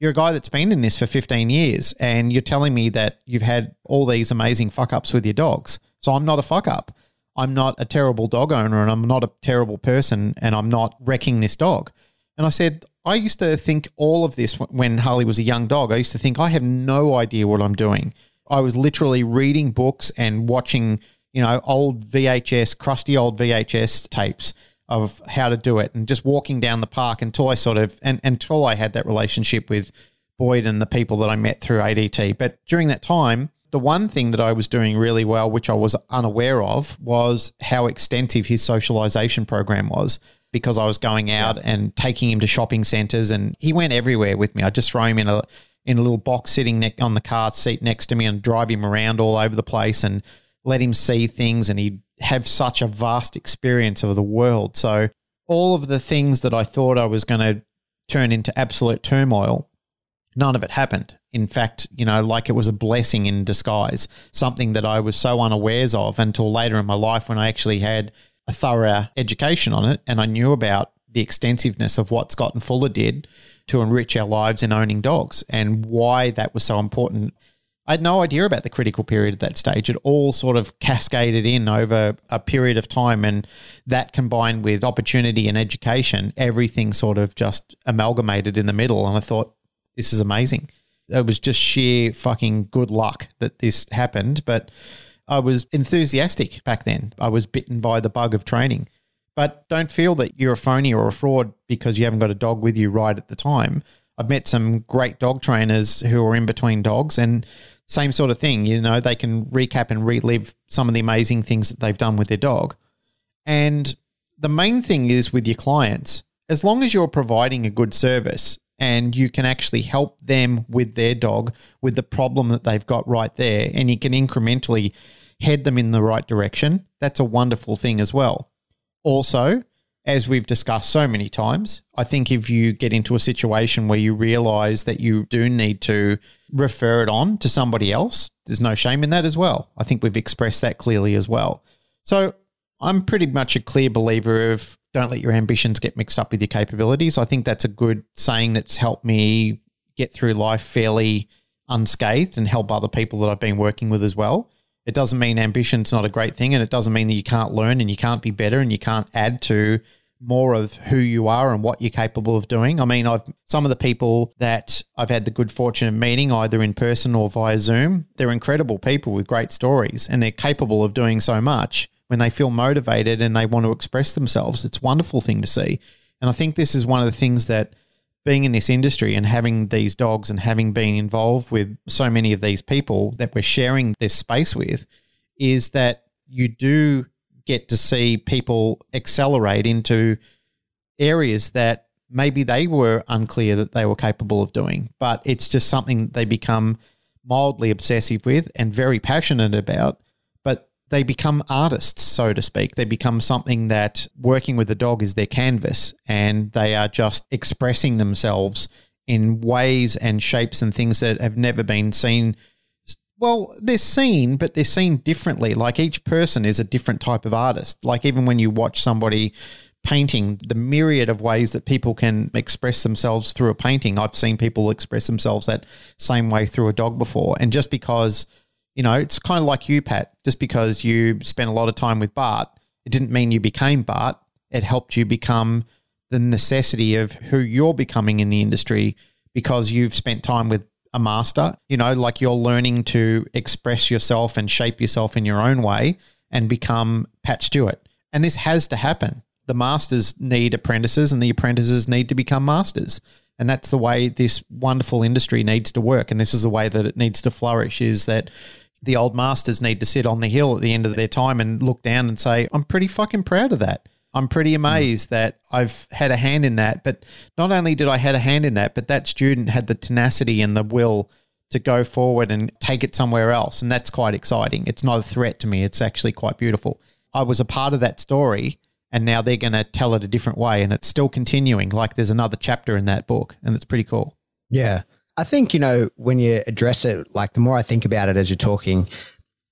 you're a guy that's been in this for 15 years and you're telling me that you've had all these amazing fuck ups with your dogs. So I'm not a fuck up. I'm not a terrible dog owner and I'm not a terrible person and I'm not wrecking this dog. And I said, I used to think all of this when Harley was a young dog. I used to think I have no idea what I'm doing. I was literally reading books and watching, you know, old VHS, crusty old VHS tapes of how to do it and just walking down the park until I sort of and until I had that relationship with Boyd and the people that I met through ADT. But during that time, The one thing that I was doing really well, which I was unaware of, was how extensive his socialization program was because I was going out yeah. and taking him to shopping centers and he went everywhere with me. I just throw him in a in a little box sitting ne- on the car seat next to me and drive him around all over the place and let him see things and he'd have such a vast experience of the world. So all of the things that I thought I was going to turn into absolute turmoil, none of it happened. In fact, you know, like it was a blessing in disguise, something that I was so unawares of until later in my life when I actually had a thorough education on it and I knew about the extensiveness of what Scott and Fuller did to enrich our lives in owning dogs and why that was so important. I had no idea about the critical period at that stage. It all sort of cascaded in over a period of time. And that combined with opportunity and education, everything sort of just amalgamated in the middle. And I thought, this is amazing. It was just sheer fucking good luck that this happened. But I was enthusiastic back then. I was bitten by the bug of training. But don't feel that you're a phony or a fraud because you haven't got a dog with you right at the time. I've met some great dog trainers who are in between dogs and same sort of thing. You know, they can recap and relive some of the amazing things that they've done with their dog. And the main thing is with your clients, as long as you're providing a good service and you can actually help them with their dog with the problem that they've got right there and you can incrementally head them in the right direction, that's a wonderful thing as well. Also, as we've discussed so many times, I think if you get into a situation where you realize that you do need to refer it on to somebody else, there's no shame in that as well. I think we've expressed that clearly as well. So I'm pretty much a clear believer of don't let your ambitions get mixed up with your capabilities. I think that's a good saying that's helped me get through life fairly unscathed and help other people that I've been working with as well. It doesn't mean ambition's not a great thing, and it doesn't mean that you can't learn and you can't be better and you can't add to more of who you are and what you're capable of doing. I mean, I've some of the people that I've had the good fortune of meeting either in person or via Zoom, they're incredible people with great stories and they're capable of doing so much when they feel motivated and they want to express themselves. It's a wonderful thing to see. And I think this is one of the things that being in this industry and having these dogs and having been involved with so many of these people that we're sharing this space with is that you do get to see people accelerate into areas that maybe they were unclear that they were capable of doing, but it's just something they become mildly obsessive with and very passionate about they become artists, so to speak. They become something that working with the dog is their canvas and they are just expressing themselves in ways and shapes and things that have never been seen. Well, they're seen, but they're seen differently. Like each person is a different type of artist. Like even when you watch somebody painting, the myriad of ways that people can express themselves through a painting. I've seen people express themselves that same way through a dog before. And just because you know, it's kind of like you, Pat. Just because you spent a lot of time with Bart, it didn't mean you became Bart. It helped you become the necessity of who you're becoming in the industry because you've spent time with a master. You know, like you're learning to express yourself and shape yourself in your own way and become Pat Stewart. And this has to happen. The masters need apprentices and the apprentices need to become masters. And that's the way this wonderful industry needs to work. And this is the way that it needs to flourish is that the old masters need to sit on the hill at the end of their time and look down and say, I'm pretty fucking proud of that. I'm pretty amazed mm. that I've had a hand in that. But not only did I had a hand in that, but that student had the tenacity and the will to go forward and take it somewhere else. And that's quite exciting. It's not a threat to me. It's actually quite beautiful. I was a part of that story and now they're going to tell it a different way and it's still continuing. Like there's another chapter in that book and it's pretty cool. Yeah. I think, you know, when you address it, like the more I think about it as you're talking,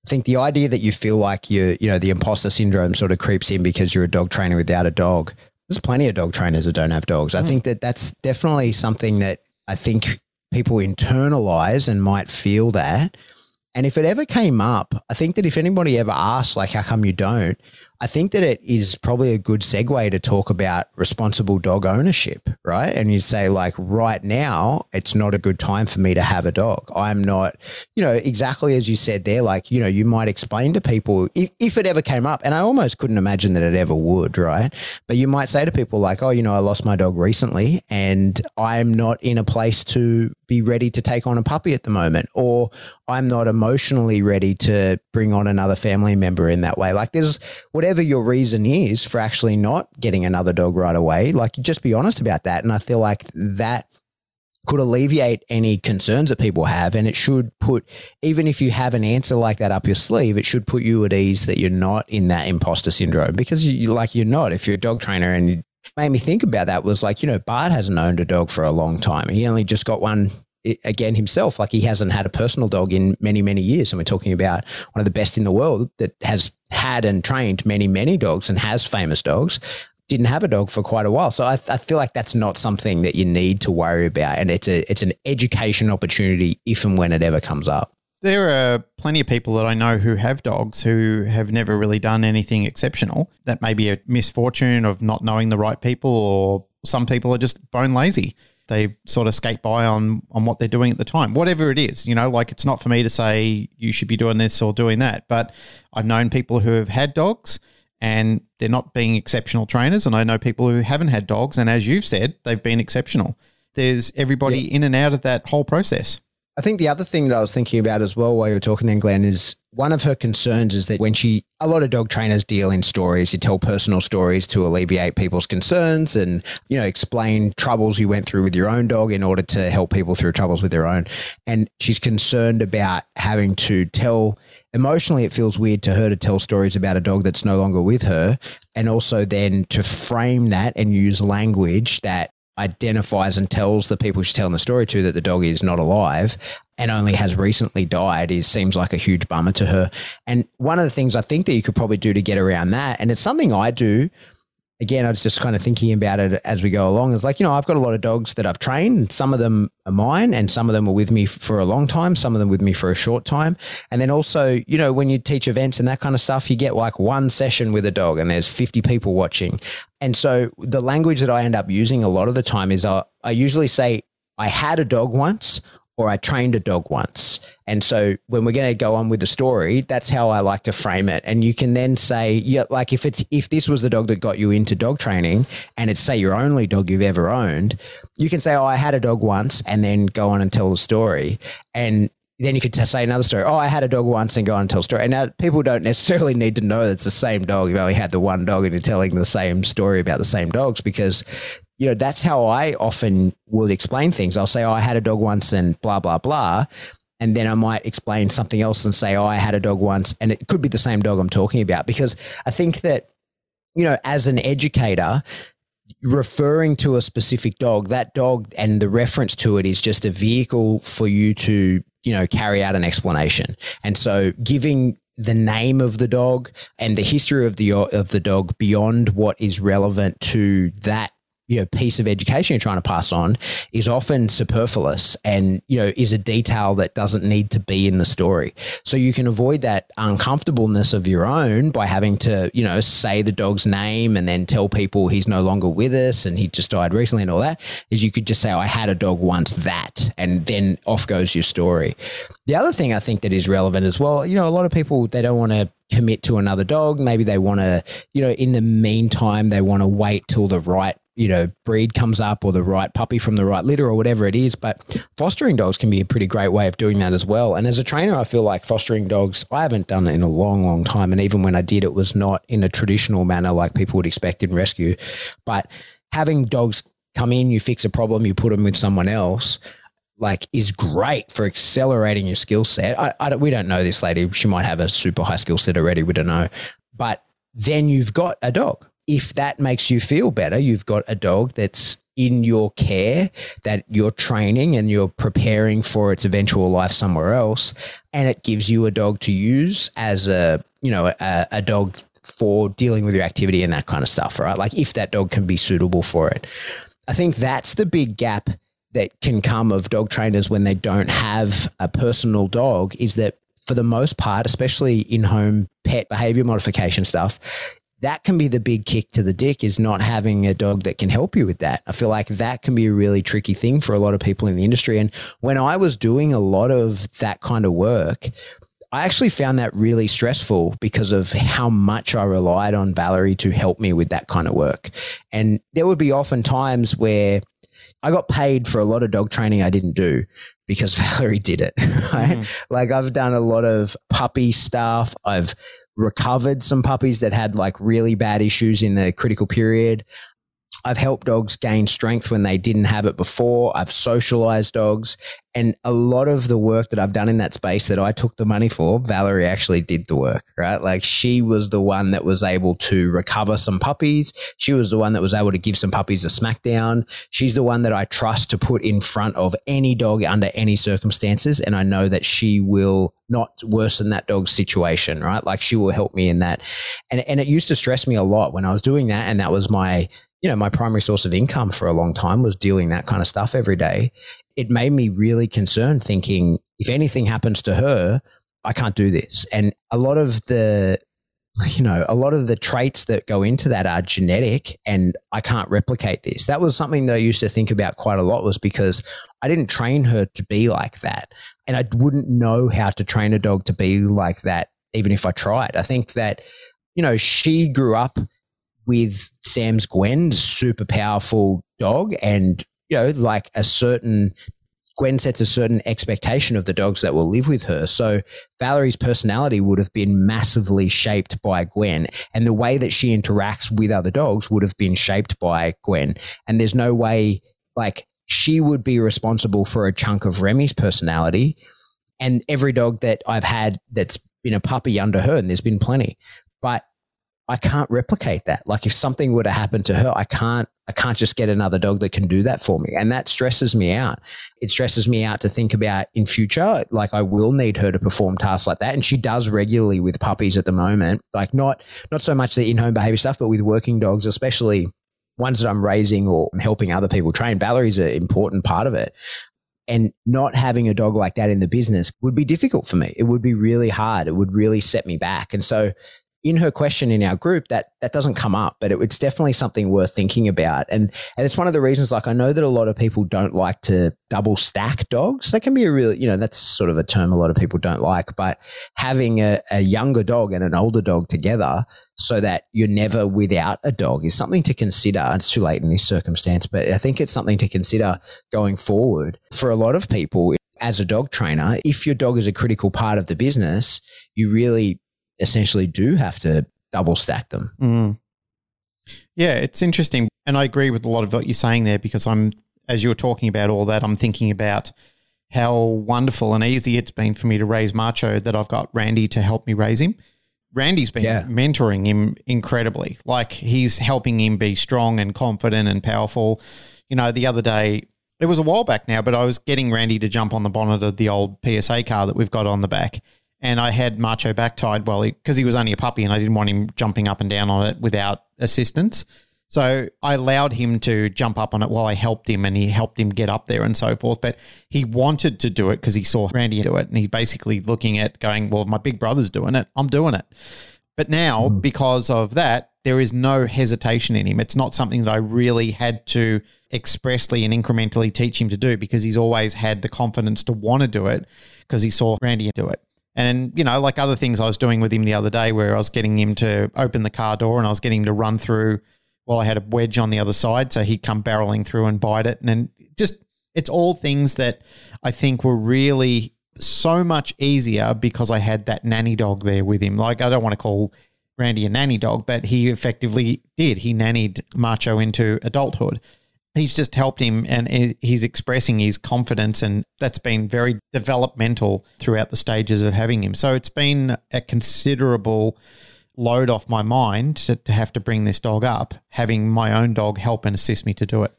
I think the idea that you feel like you, you know, the imposter syndrome sort of creeps in because you're a dog trainer without a dog. There's plenty of dog trainers that don't have dogs. Mm. I think that that's definitely something that I think people internalize and might feel that. And if it ever came up, I think that if anybody ever asked, like, how come you don't? I think that it is probably a good segue to talk about responsible dog ownership, right? And you say, like, right now, it's not a good time for me to have a dog. I'm not, you know, exactly as you said there, like, you know, you might explain to people if, if it ever came up, and I almost couldn't imagine that it ever would, right? But you might say to people, like, oh, you know, I lost my dog recently and I'm not in a place to be ready to take on a puppy at the moment, or I'm not emotionally ready to bring on another family member in that way. Like there's whatever your reason is for actually not getting another dog right away, like just be honest about that. And I feel like that could alleviate any concerns that people have. And it should put, even if you have an answer like that up your sleeve, it should put you at ease that you're not in that imposter syndrome because you like you're not. If you're a dog trainer and made me think about that was like, you know, Bart hasn't owned a dog for a long time. He only just got one eh, again himself. Like he hasn't had a personal dog in many, many years. And we're talking about one of the best in the world that has had and trained many, many dogs and has famous dogs. Didn't have a dog for quite a while. So I, I feel like that's not something that you need to worry about. And it's a it's an education opportunity if and when it ever comes up. There are plenty of people that I know who have dogs who have never really done anything exceptional. That may be a misfortune of not knowing the right people, or some people are just bone lazy they sort of skate by on on what they're doing at the time whatever it is you know like it's not for me to say you should be doing this or doing that but i've known people who have had dogs and they're not being exceptional trainers and i know people who haven't had dogs and as you've said they've been exceptional there's everybody yeah. in and out of that whole process I think the other thing that I was thinking about as well while you were talking then, Glenn, is one of her concerns is that when she, a lot of dog trainers deal in stories, you tell personal stories to alleviate people's concerns and, you know, explain troubles you went through with your own dog in order to help people through troubles with their own. And she's concerned about having to tell, emotionally, it feels weird to her to tell stories about a dog that's no longer with her. And also then to frame that and use language that identifies and tells the people she's telling the story to that the dog is not alive and only has recently died is seems like a huge bummer to her. And one of the things I think that you could probably do to get around that, and it's something I do again, I was just kind of thinking about it as we go along. It's like, you know, I've got a lot of dogs that I've trained. Some of them are mine, and some of them are with me for a long time, some of them with me for a short time. And then also, you know, when you teach events and that kind of stuff, you get like one session with a dog and there's 50 people watching. And so the language that I end up using a lot of the time is I, I usually say, I had a dog once or I trained a dog once. And so when we're going to go on with the story, that's how I like to frame it. And you can then say, yeah, like if it's if this was the dog that got you into dog training and it's say your only dog you've ever owned, you can say, "Oh, I had a dog once," and then go on and tell the story. And then you could t- say another story. Oh, I had a dog once and go on and tell a story. And now people don't necessarily need to know that it's the same dog. You've only had the one dog and you're telling the same story about the same dogs because you know, that's how I often will explain things. I'll say, oh, I had a dog once and blah, blah, blah. And then I might explain something else and say, oh, I had a dog once. And it could be the same dog I'm talking about because I think that, you know, as an educator, referring to a specific dog, that dog and the reference to it is just a vehicle for you to, you know, carry out an explanation. And so giving the name of the dog and the history of the of the dog beyond what is relevant to that you know piece of education you're trying to pass on is often superfluous and you know is a detail that doesn't need to be in the story. So you can avoid that uncomfortableness of your own by having to you know say the dog's name and then tell people he's no longer with us and he just died recently and all that is you could just say oh, i had a dog once that and then off goes your story. The other thing i think that is relevant as well you know a lot of people they don't want to commit to another dog. Maybe they want to you know in the meantime they want to wait till the right you know, breed comes up or the right puppy from the right litter or whatever it is. But fostering dogs can be a pretty great way of doing that as well. And as a trainer, I feel like fostering dogs, I haven't done it in a long, long time. And even when I did, it was not in a traditional manner like people would expect in rescue. But having dogs come in, you fix a problem, you put them with someone else, like is great for accelerating your skill set. I, I we don't know this lady. She might have a super high skill set already. We don't know. But then you've got a dog if that makes you feel better, you've got a dog that's in your care that you're training and you're preparing for its eventual life somewhere else and it gives you a dog to use as a you know a, a dog for dealing with your activity and that kind of stuff right? Like if that dog can be suitable for it. I think that's the big gap that can come of dog trainers when they don't have a personal dog is that for the most part especially in home pet behavior modification stuff that can be the big kick to the dick is not having a dog that can help you with that. I feel like that can be a really tricky thing for a lot of people in the industry. And when I was doing a lot of that kind of work, I actually found that really stressful because of how much I relied on Valerie to help me with that kind of work. And there would be often times where I got paid for a lot of dog training I didn't do because <laughs> Valerie did it. <laughs> Right? Mm. Like I've done a lot of puppy stuff. I've recovered some puppies that had like really bad issues in the critical period. I've helped dogs gain strength when they didn't have it before. I've socialized dogs. And a lot of the work that I've done in that space that I took the money for, Valerie actually did the work, right? Like she was the one that was able to recover some puppies. She was the one that was able to give some puppies a smackdown. She's the one that I trust to put in front of any dog under any circumstances. And I know that she will not worsen that dog's situation, right? Like she will help me in that. And, and it used to stress me a lot when I was doing that. And that was my, you know, my primary source of income for a long time was dealing that kind of stuff every day. It made me really concerned thinking if anything happens to her, I can't do this. And a lot of the, you know, a lot of the traits that go into that are genetic and I can't replicate this. That was something that I used to think about quite a lot was because I didn't train her to be like that. And I wouldn't know how to train a dog to be like that, even if I tried. I think that, you know, she grew up with Sam's Gwen, super powerful dog, and you know, like a certain Gwen sets a certain expectation of the dogs that will live with her. So Valerie's personality would have been massively shaped by Gwen, and the way that she interacts with other dogs would have been shaped by Gwen. And there's no way, like, she would be responsible for a chunk of Remy's personality. And every dog that I've had that's been a puppy under her, and there's been plenty, but I can't replicate that. Like if something were to happen to her, I can't I can't just get another dog that can do that for me. And that stresses me out. It stresses me out to think about in future, like I will need her to perform tasks like that. And she does regularly with puppies at the moment. Like not not so much the in-home behavior stuff, but with working dogs, especially ones that I'm raising or helping other people train. Valerie's an important part of it. And not having a dog like that in the business would be difficult for me. It would be really hard. It would really set me back. And so in her question in our group that that doesn't come up, but it, it's definitely something worth thinking about. And and it's one of the reasons. Like I know that a lot of people don't like to double stack dogs. That can be a real, you know that's sort of a term a lot of people don't like. But having a, a younger dog and an older dog together so that you're never without a dog is something to consider. It's too late in this circumstance, but I think it's something to consider going forward for a lot of people as a dog trainer. If your dog is a critical part of the business, you really essentially do have to double stack them. Mm. Yeah, it's interesting. And I agree with a lot of what you're saying there because I'm, as you're talking about all that, I'm thinking about how wonderful and easy it's been for me to raise Macho that I've got Randy to help me raise him. Randy's been yeah. mentoring him incredibly. Like he's helping him be strong and confident and powerful. You know, the other day, it was a while back now, but I was getting Randy to jump on the bonnet of the old PSA car that we've got on the back and I had Macho back tied well because he, he was only a puppy and I didn't want him jumping up and down on it without assistance. So I allowed him to jump up on it while I helped him and he helped him get up there and so forth. But he wanted to do it because he saw Randy do it and he's basically looking at going, well, my big brother's doing it. I'm doing it. But now, mm. because of that, there is no hesitation in him. It's not something that I really had to expressly and incrementally teach him to do because he's always had the confidence to want to do it because he saw Randy do it. And, you know, like other things I was doing with him the other day where I was getting him to open the car door and I was getting him to run through while I had a wedge on the other side. So he'd come barreling through and bite it. And then just, it's all things that I think were really so much easier because I had that nanny dog there with him. Like, I don't want to call Randy a nanny dog, but he effectively did. He nannied Macho into adulthood he's just helped him and he's expressing his confidence and that's been very developmental throughout the stages of having him. So it's been a considerable load off my mind to, to have to bring this dog up having my own dog help and assist me to do it.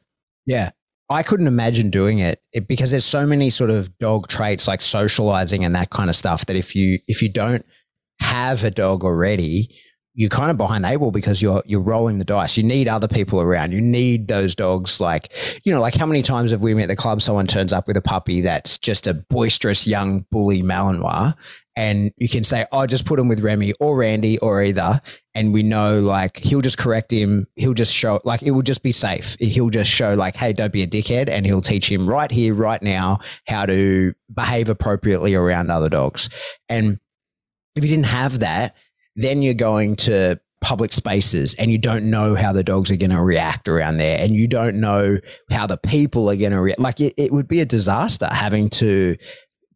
Yeah. I couldn't imagine doing it, it because there's so many sort of dog traits like socializing and that kind of stuff that if you if you don't have a dog already, you're kind of behind the because you're you're rolling the dice. You need other people around. You need those dogs. Like you know, like how many times have we met the club? Someone turns up with a puppy that's just a boisterous young bully Malinois, and you can say, "Oh, just put him with Remy or Randy or either," and we know like he'll just correct him. He'll just show like it will just be safe. He'll just show like, "Hey, don't be a dickhead," and he'll teach him right here, right now, how to behave appropriately around other dogs. And if you didn't have that, then you're going to public spaces and you don't know how the dogs are going to react around there and you don't know how the people are going to react like it, it would be a disaster having to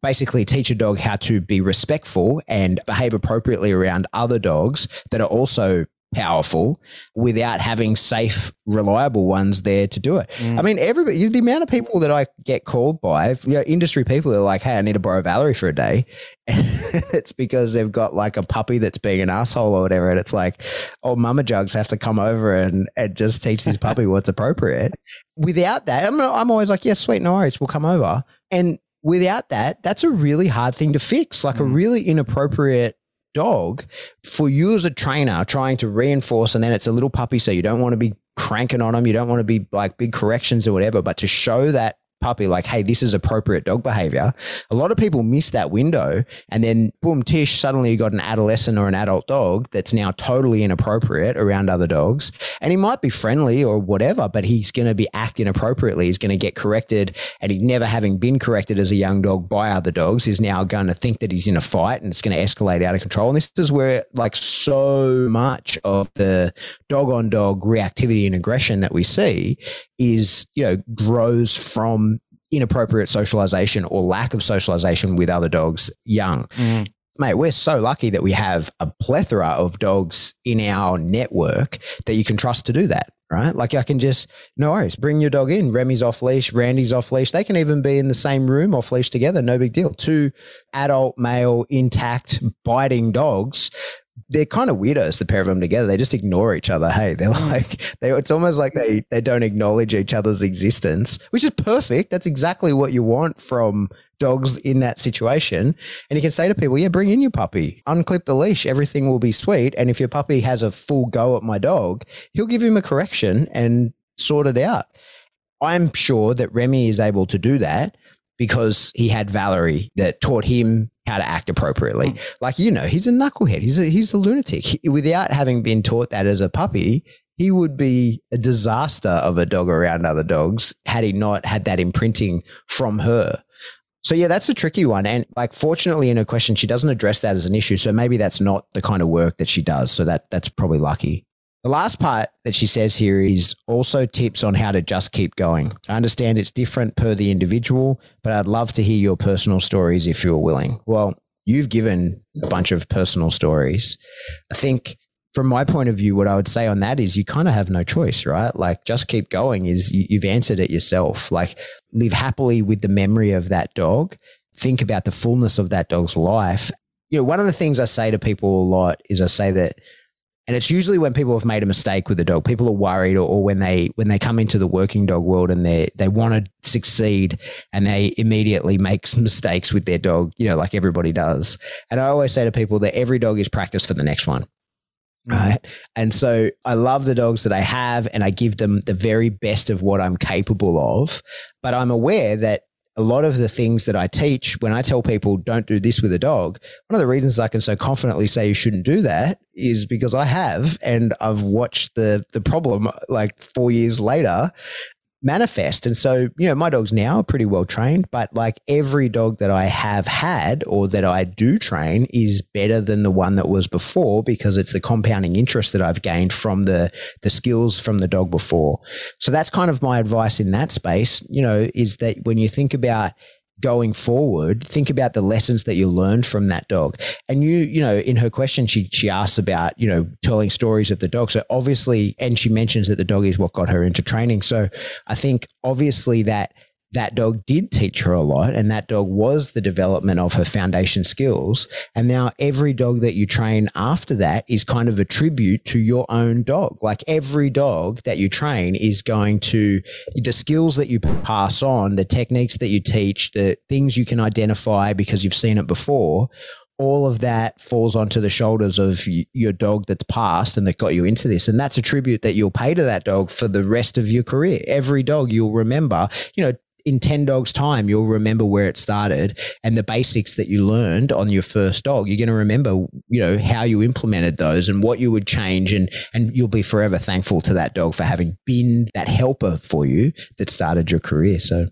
basically teach a dog how to be respectful and behave appropriately around other dogs that are also powerful without having safe, reliable ones there to do it. Mm. I mean, everybody, the amount of people that I get called by, you know, industry people are like, hey, I need to borrow Valerie for a day. <laughs> it's because they've got like a puppy that's being an asshole or whatever. And it's like, oh, mama jugs have to come over and, and just teach this puppy what's appropriate. Without that, I'm, I'm always like, yeah, sweet, no worries, we'll come over. And without that, that's a really hard thing to fix, like mm. a really inappropriate dog for you as a trainer trying to reinforce and then it's a little puppy so you don't want to be cranking on them you don't want to be like big corrections or whatever but to show that puppy like hey this is appropriate dog behavior. A lot of people miss that window and then boom tish suddenly you got an adolescent or an adult dog that's now totally inappropriate around other dogs. And he might be friendly or whatever but he's going to be acting appropriately. He's going to get corrected and he never having been corrected as a young dog by other dogs is now going to think that he's in a fight and it's going to escalate out of control. And this is where like so much of the dog on dog reactivity and aggression that we see is you know grows from inappropriate socialization or lack of socialization with other dogs young. Mm. Mate, we're so lucky that we have a plethora of dogs in our network that you can trust to do that, right? Like I can just, no worries, bring your dog in. Remy's off leash, Randy's off leash. They can even be in the same room off leash together, no big deal. Two adult, male, intact, biting dogs they're kind of weirdos, the pair of them together. They just ignore each other. Hey, they're hmm. like, they, it's almost like they, they don't acknowledge each other's existence, which is perfect. That's exactly what you want from dogs in that situation. And you can say to people, yeah, bring in your puppy, unclip the leash, everything will be sweet. And if your puppy has a full go at my dog, he'll give him a correction and sort it out. I'm sure that Remy is able to do that because he had Valerie that taught him how to act appropriately. Mm. Like you know, he's a knucklehead. He's a he's a lunatic. He, without having been taught that as a puppy, he would be a disaster of a dog around other dogs had he not had that imprinting from her. So yeah, that's a tricky one. And like fortunately in her question, she doesn't address that as an issue. So maybe that's not the kind of work that she does. So that that's probably lucky. The last part that she says here is also tips on how to just keep going. I understand it's different per the individual, but I'd love to hear your personal stories if you're willing. Well, you've given a bunch of personal stories. I think from my point of view, what I would say on that is you kind of have no choice, right? Like just keep going is you, you've answered it yourself. Like live happily with the memory of that dog. Think about the fullness of that dog's life. You know, one of the things I say to people a lot is I say that and it's usually when people have made a mistake with a dog. People are worried, or, or when they when they come into the working dog world and they they want to succeed, and they immediately make mistakes with their dog. You know, like everybody does. And I always say to people that every dog is practice for the next one. Right. And so I love the dogs that I have and I give them the very best of what I'm capable of. But I'm aware that a lot of the things that I teach, when I tell people don't do this with a dog, one of the reasons I can so confidently say you shouldn't do that is because I have, and I've watched the the problem like four years later, manifest. And so, you know, my dogs now are pretty well trained, but like every dog that I have had or that I do train is better than the one that was before because it's the compounding interest that I've gained from the the skills from the dog before. So that's kind of my advice in that space, you know, is that when you think about going forward, think about the lessons that you learned from that dog. And you, you know, in her question, she she asks about, you know, telling stories of the dog. So obviously, and she mentions that the dog is what got her into training. So I think obviously that that dog did teach her a lot and that dog was the development of her foundation skills and now every dog that you train after that is kind of a tribute to your own dog like every dog that you train is going to the skills that you pass on the techniques that you teach the things you can identify because you've seen it before all of that falls onto the shoulders of your dog that's passed and that got you into this. And that's a tribute that you'll pay to that dog for the rest of your career. Every dog you'll remember, you know, in 10 dogs time you'll remember where it started and the basics that you learned on your first dog. You're going to remember you know how you implemented those and what you would change and and you'll be forever thankful to that dog for having been that helper for you that started your career. So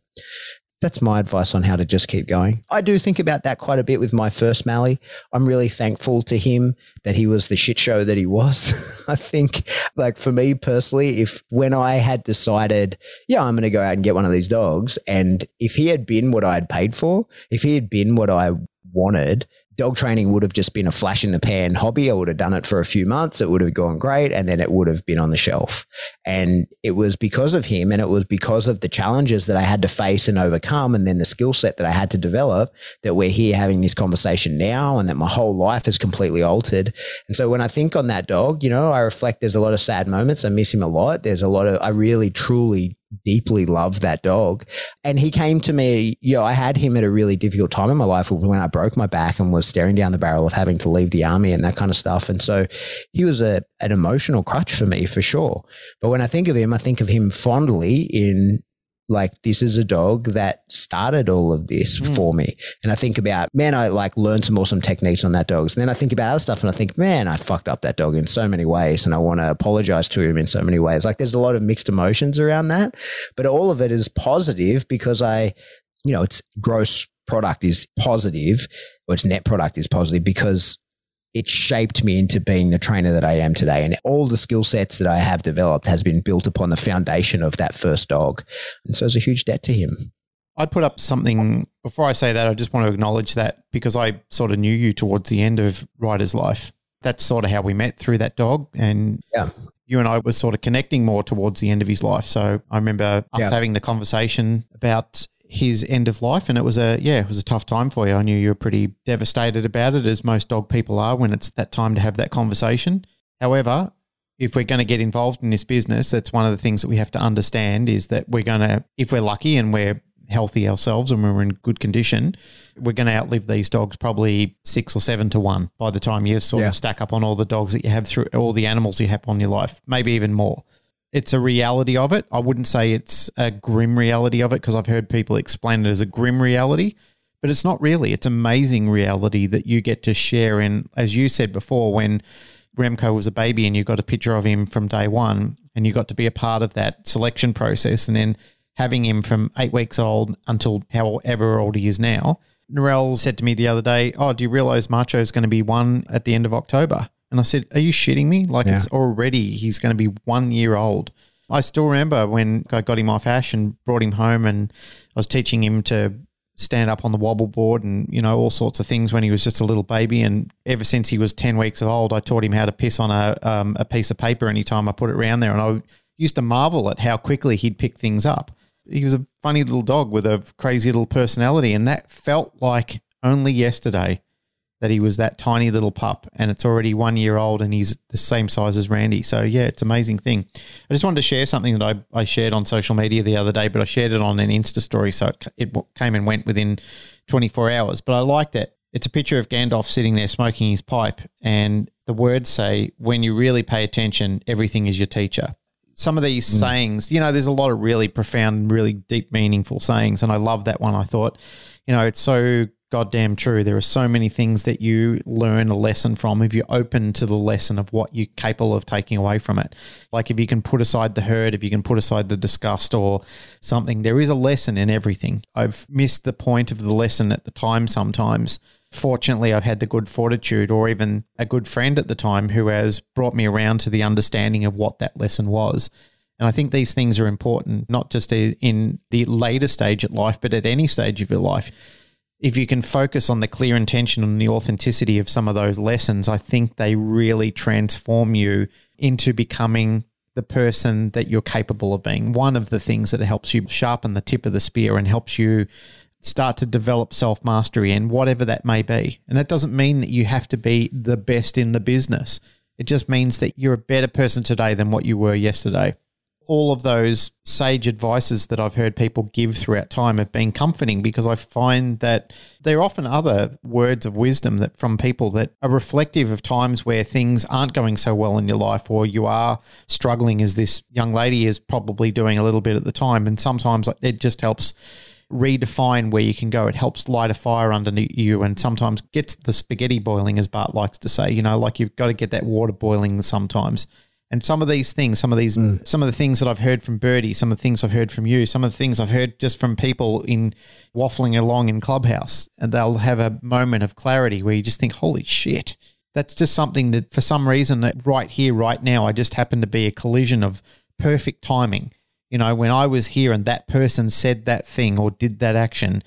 that's my advice on how to just keep going. I do think about that quite a bit with my first Mally. I'm really thankful to him that he was the shit show that he was. <laughs> I think, like for me personally, if when I had decided, yeah, I'm going to go out and get one of these dogs, and if he had been what I had paid for, if he had been what I wanted, dog training would have just been a flash in the pan hobby. I would have done it for a few months. It would have gone great. And then it would have been on the shelf. And it was because of him and it was because of the challenges that I had to face and overcome and then the skill set that I had to develop that we're here having this conversation now and that my whole life has completely altered. And so when I think on that dog, you know, I reflect there's a lot of sad moments. I miss him a lot. There's a lot of, I really truly deeply love that dog. And he came to me, you know, I had him at a really difficult time in my life when I broke my back and was staring down the barrel of having to leave the army and that kind of stuff. And so he was a, an emotional crutch for me for sure. But when I think of him, I think of him fondly in like this is a dog that started all of this mm. for me. And I think about, man, I like learned some awesome techniques on that dog. And then I think about other stuff and I think, man, I fucked up that dog in so many ways and I want to apologize to him in so many ways. Like there's a lot of mixed emotions around that, but all of it is positive because I, you know, its gross product is positive or its net product is positive because it shaped me into being the trainer that I am today. And all the skill sets that I have developed has been built upon the foundation of that first dog. And so it's a huge debt to him. I put up something before I say that. I just want to acknowledge that because I sort of knew you towards the end of Ryder's life. That's sort of how we met through that dog. And yeah. you and I were sort of connecting more towards the end of his life. So I remember us yeah. having the conversation about his end of life and it was a yeah it was a tough time for you. I knew you were pretty devastated about it as most dog people are when it's that time to have that conversation. However if we're going to get involved in this business that's one of the things that we have to understand is that we're going to if we're lucky and we're healthy ourselves and we're in good condition we're going to outlive these dogs probably six or seven to one by the time you sort yeah. of stack up on all the dogs that you have through all the animals you have on your life maybe even more it's a reality of it. I wouldn't say it's a grim reality of it because I've heard people explain it as a grim reality, but it's not really. It's amazing reality that you get to share in, as you said before, when Remco was a baby and you got a picture of him from day one and you got to be a part of that selection process and then having him from eight weeks old until however old he is now. Narelle said to me the other day, Oh, do you realize Macho is going to be one at the end of October? And I said, Are you shitting me? Like yeah. it's already, he's going to be one year old. I still remember when I got him off Ash and brought him home and I was teaching him to stand up on the wobble board and, you know, all sorts of things when he was just a little baby. And ever since he was 10 weeks old, I taught him how to piss on a, um, a piece of paper anytime I put it around there. And I used to marvel at how quickly he'd pick things up. He was a funny little dog with a crazy little personality. And that felt like only yesterday that he was that tiny little pup and it's already one year old and he's the same size as Randy. So, yeah, it's an amazing thing. I just wanted to share something that I, I shared on social media the other day, but I shared it on an Insta story. So it, it came and went within 24 hours, but I liked it. It's a picture of Gandalf sitting there smoking his pipe, and the words say, When you really pay attention, everything is your teacher. Some of these mm. sayings, you know, there's a lot of really profound, really deep, meaningful sayings, and I love that one. I thought, you know, it's so goddamn true. There are so many things that you learn a lesson from if you're open to the lesson of what you're capable of taking away from it. Like if you can put aside the hurt, if you can put aside the disgust or something, there is a lesson in everything. I've missed the point of the lesson at the time sometimes. Fortunately, I've had the good fortitude or even a good friend at the time who has brought me around to the understanding of what that lesson was. And I think these things are important, not just in the later stage of life, but at any stage of your life if you can focus on the clear intention and the authenticity of some of those lessons, I think they really transform you into becoming the person that you're capable of being. One of the things that helps you sharpen the tip of the spear and helps you start to develop self mastery and whatever that may be. And that doesn't mean that you have to be the best in the business. It just means that you're a better person today than what you were yesterday. All of those sage advices that I've heard people give throughout time have been comforting because I find that there are often other words of wisdom that from people that are reflective of times where things aren't going so well in your life or you are struggling as this young lady is probably doing a little bit at the time and sometimes it just helps redefine where you can go. It helps light a fire underneath you and sometimes gets the spaghetti boiling, as Bart likes to say. You know, like you've got to get that water boiling sometimes. And some of these things, some of these, mm. some of the things that I've heard from Birdie, some of the things I've heard from you, some of the things I've heard just from people in waffling along in Clubhouse, and they'll have a moment of clarity where you just think, holy shit. That's just something that for some reason that right here, right now, I just happen to be a collision of perfect timing you know, when I was here and that person said that thing or did that action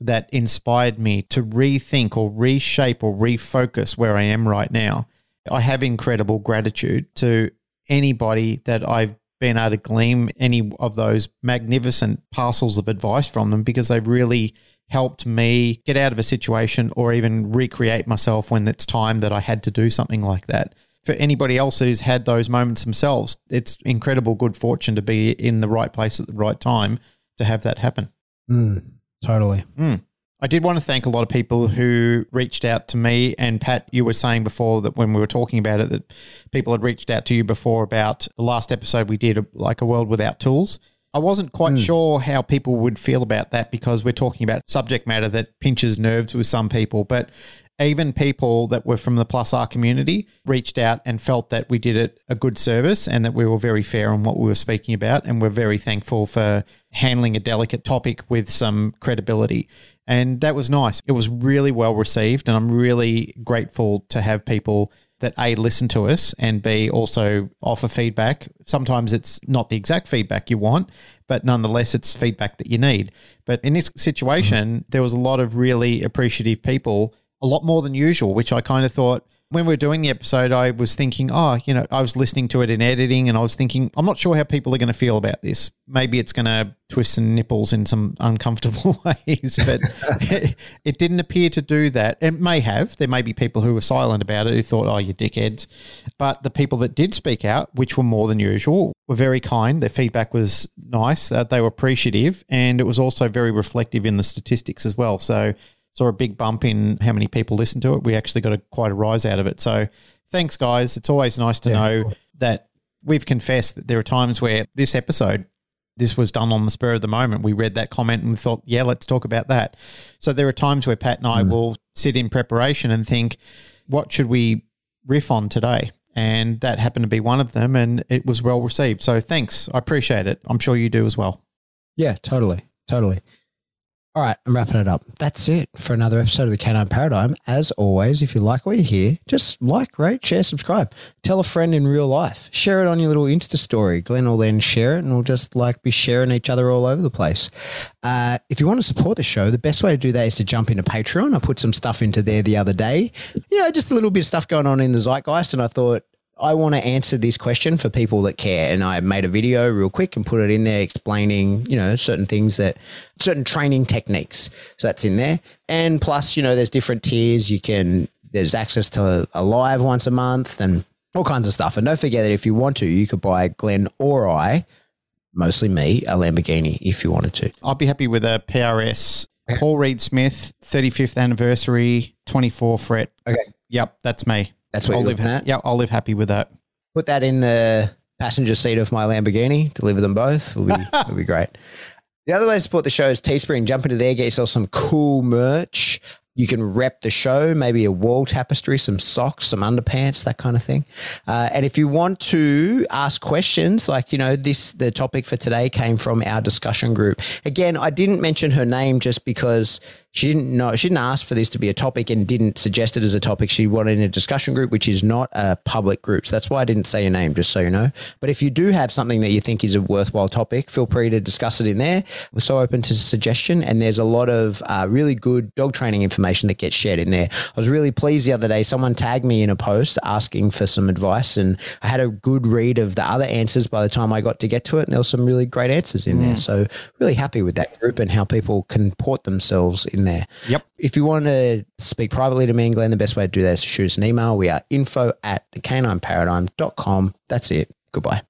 that inspired me to rethink or reshape or refocus where I am right now, I have incredible gratitude to anybody that I've been able to glean any of those magnificent parcels of advice from them because they've really helped me get out of a situation or even recreate myself when it's time that I had to do something like that for anybody else who's had those moments themselves, it's incredible good fortune to be in the right place at the right time to have that happen. Mm, totally. Mm. I did want to thank a lot of people who reached out to me. And Pat, you were saying before that when we were talking about it, that people had reached out to you before about the last episode we did, like a world without tools. I wasn't quite mm. sure how people would feel about that because we're talking about subject matter that pinches nerves with some people. But even people that were from the Plus R community reached out and felt that we did it a good service and that we were very fair on what we were speaking about. And we're very thankful for handling a delicate topic with some credibility. And that was nice. It was really well received. And I'm really grateful to have people that A, listen to us and B, also offer feedback. Sometimes it's not the exact feedback you want, but nonetheless, it's feedback that you need. But in this situation, mm-hmm. there was a lot of really appreciative people a lot more than usual, which I kind of thought when we were doing the episode, I was thinking, oh, you know, I was listening to it in editing and I was thinking, I'm not sure how people are going to feel about this. Maybe it's going to twist some nipples in some uncomfortable <laughs> ways, but it, <laughs> it, didn't appear to do that. It may have. There may be people who were silent about it who thought, oh, you dickheads. But the people that did speak out, which were more than usual, were very kind. Their feedback was nice. Uh, they were appreciative and it was also very reflective in the statistics as well. So saw a big bump in how many people listened to it. We actually got a, quite a rise out of it. So thanks, guys. It's always nice to yeah, know that we've confessed that there are times where this episode, this was done on the spur of the moment. We read that comment and we thought, yeah, let's talk about that. So there are times where Pat and I mm. will sit in preparation and think, what should we riff on today? And that happened to be one of them, and it was well received. So thanks. I appreciate it. I'm sure you do as well. Yeah, totally. Totally. All right, I'm wrapping it up. That's it for another episode of the Canine Paradigm. As always, if you like what you hear, just like, rate, share, subscribe. Tell a friend in real life. Share it on your little Insta story. Glenn will then share it and we'll just like be sharing each other all over the place. Uh, if you want to support the show, the best way to do that is to jump into Patreon. I put some stuff into there the other day. You know, just a little bit of stuff going on in the zeitgeist. And I thought, I want to answer this question for people that care. And I made a video real quick and put it in there explaining, you know, certain things that, certain training techniques. So that's in there. And plus, you know, there's different tiers. You can, there's access to a live once a month and all kinds of stuff. And don't forget that if you want to, you could buy Glenn or I, mostly me, a Lamborghini if you wanted to. I'll be happy with a PRS Paul Reed Smith 35th anniversary 24 fret. Okay. Yep, that's me. That's what I'll live. at. Yeah, I'll live happy with that. Put that in the passenger seat of my Lamborghini. Deliver them both. Will be <laughs> will be great. The other way to support the show is Teespring. Jump into there, get yourself some cool merch. You can rep the show, maybe a wall tapestry, some socks, some underpants, that kind of thing. Uh, and if you want to ask questions, like, you know, this, the topic for today came from our discussion group. Again, I didn't mention her name just because she didn't know she didn't ask for this to be a topic and didn't suggest it as a topic. She wanted a discussion group, which is not a public group. So that's why I didn't say your name, just so you know. But if you do have something that you think is a worthwhile topic, feel free to discuss it in there. We're so open to suggestion, and there's a lot of uh, really good dog training information that gets shared in there. I was really pleased the other day. Someone tagged me in a post asking for some advice, and I had a good read of the other answers by the time I got to get to it, and there were some really great answers in mm. there. So really happy with that group and how people can port themselves in there. Yep. If you want to speak privately to me and Glenn, the best way to do that is to shoot us an email. We are info at thecanineparadigm.com. That's it. Goodbye.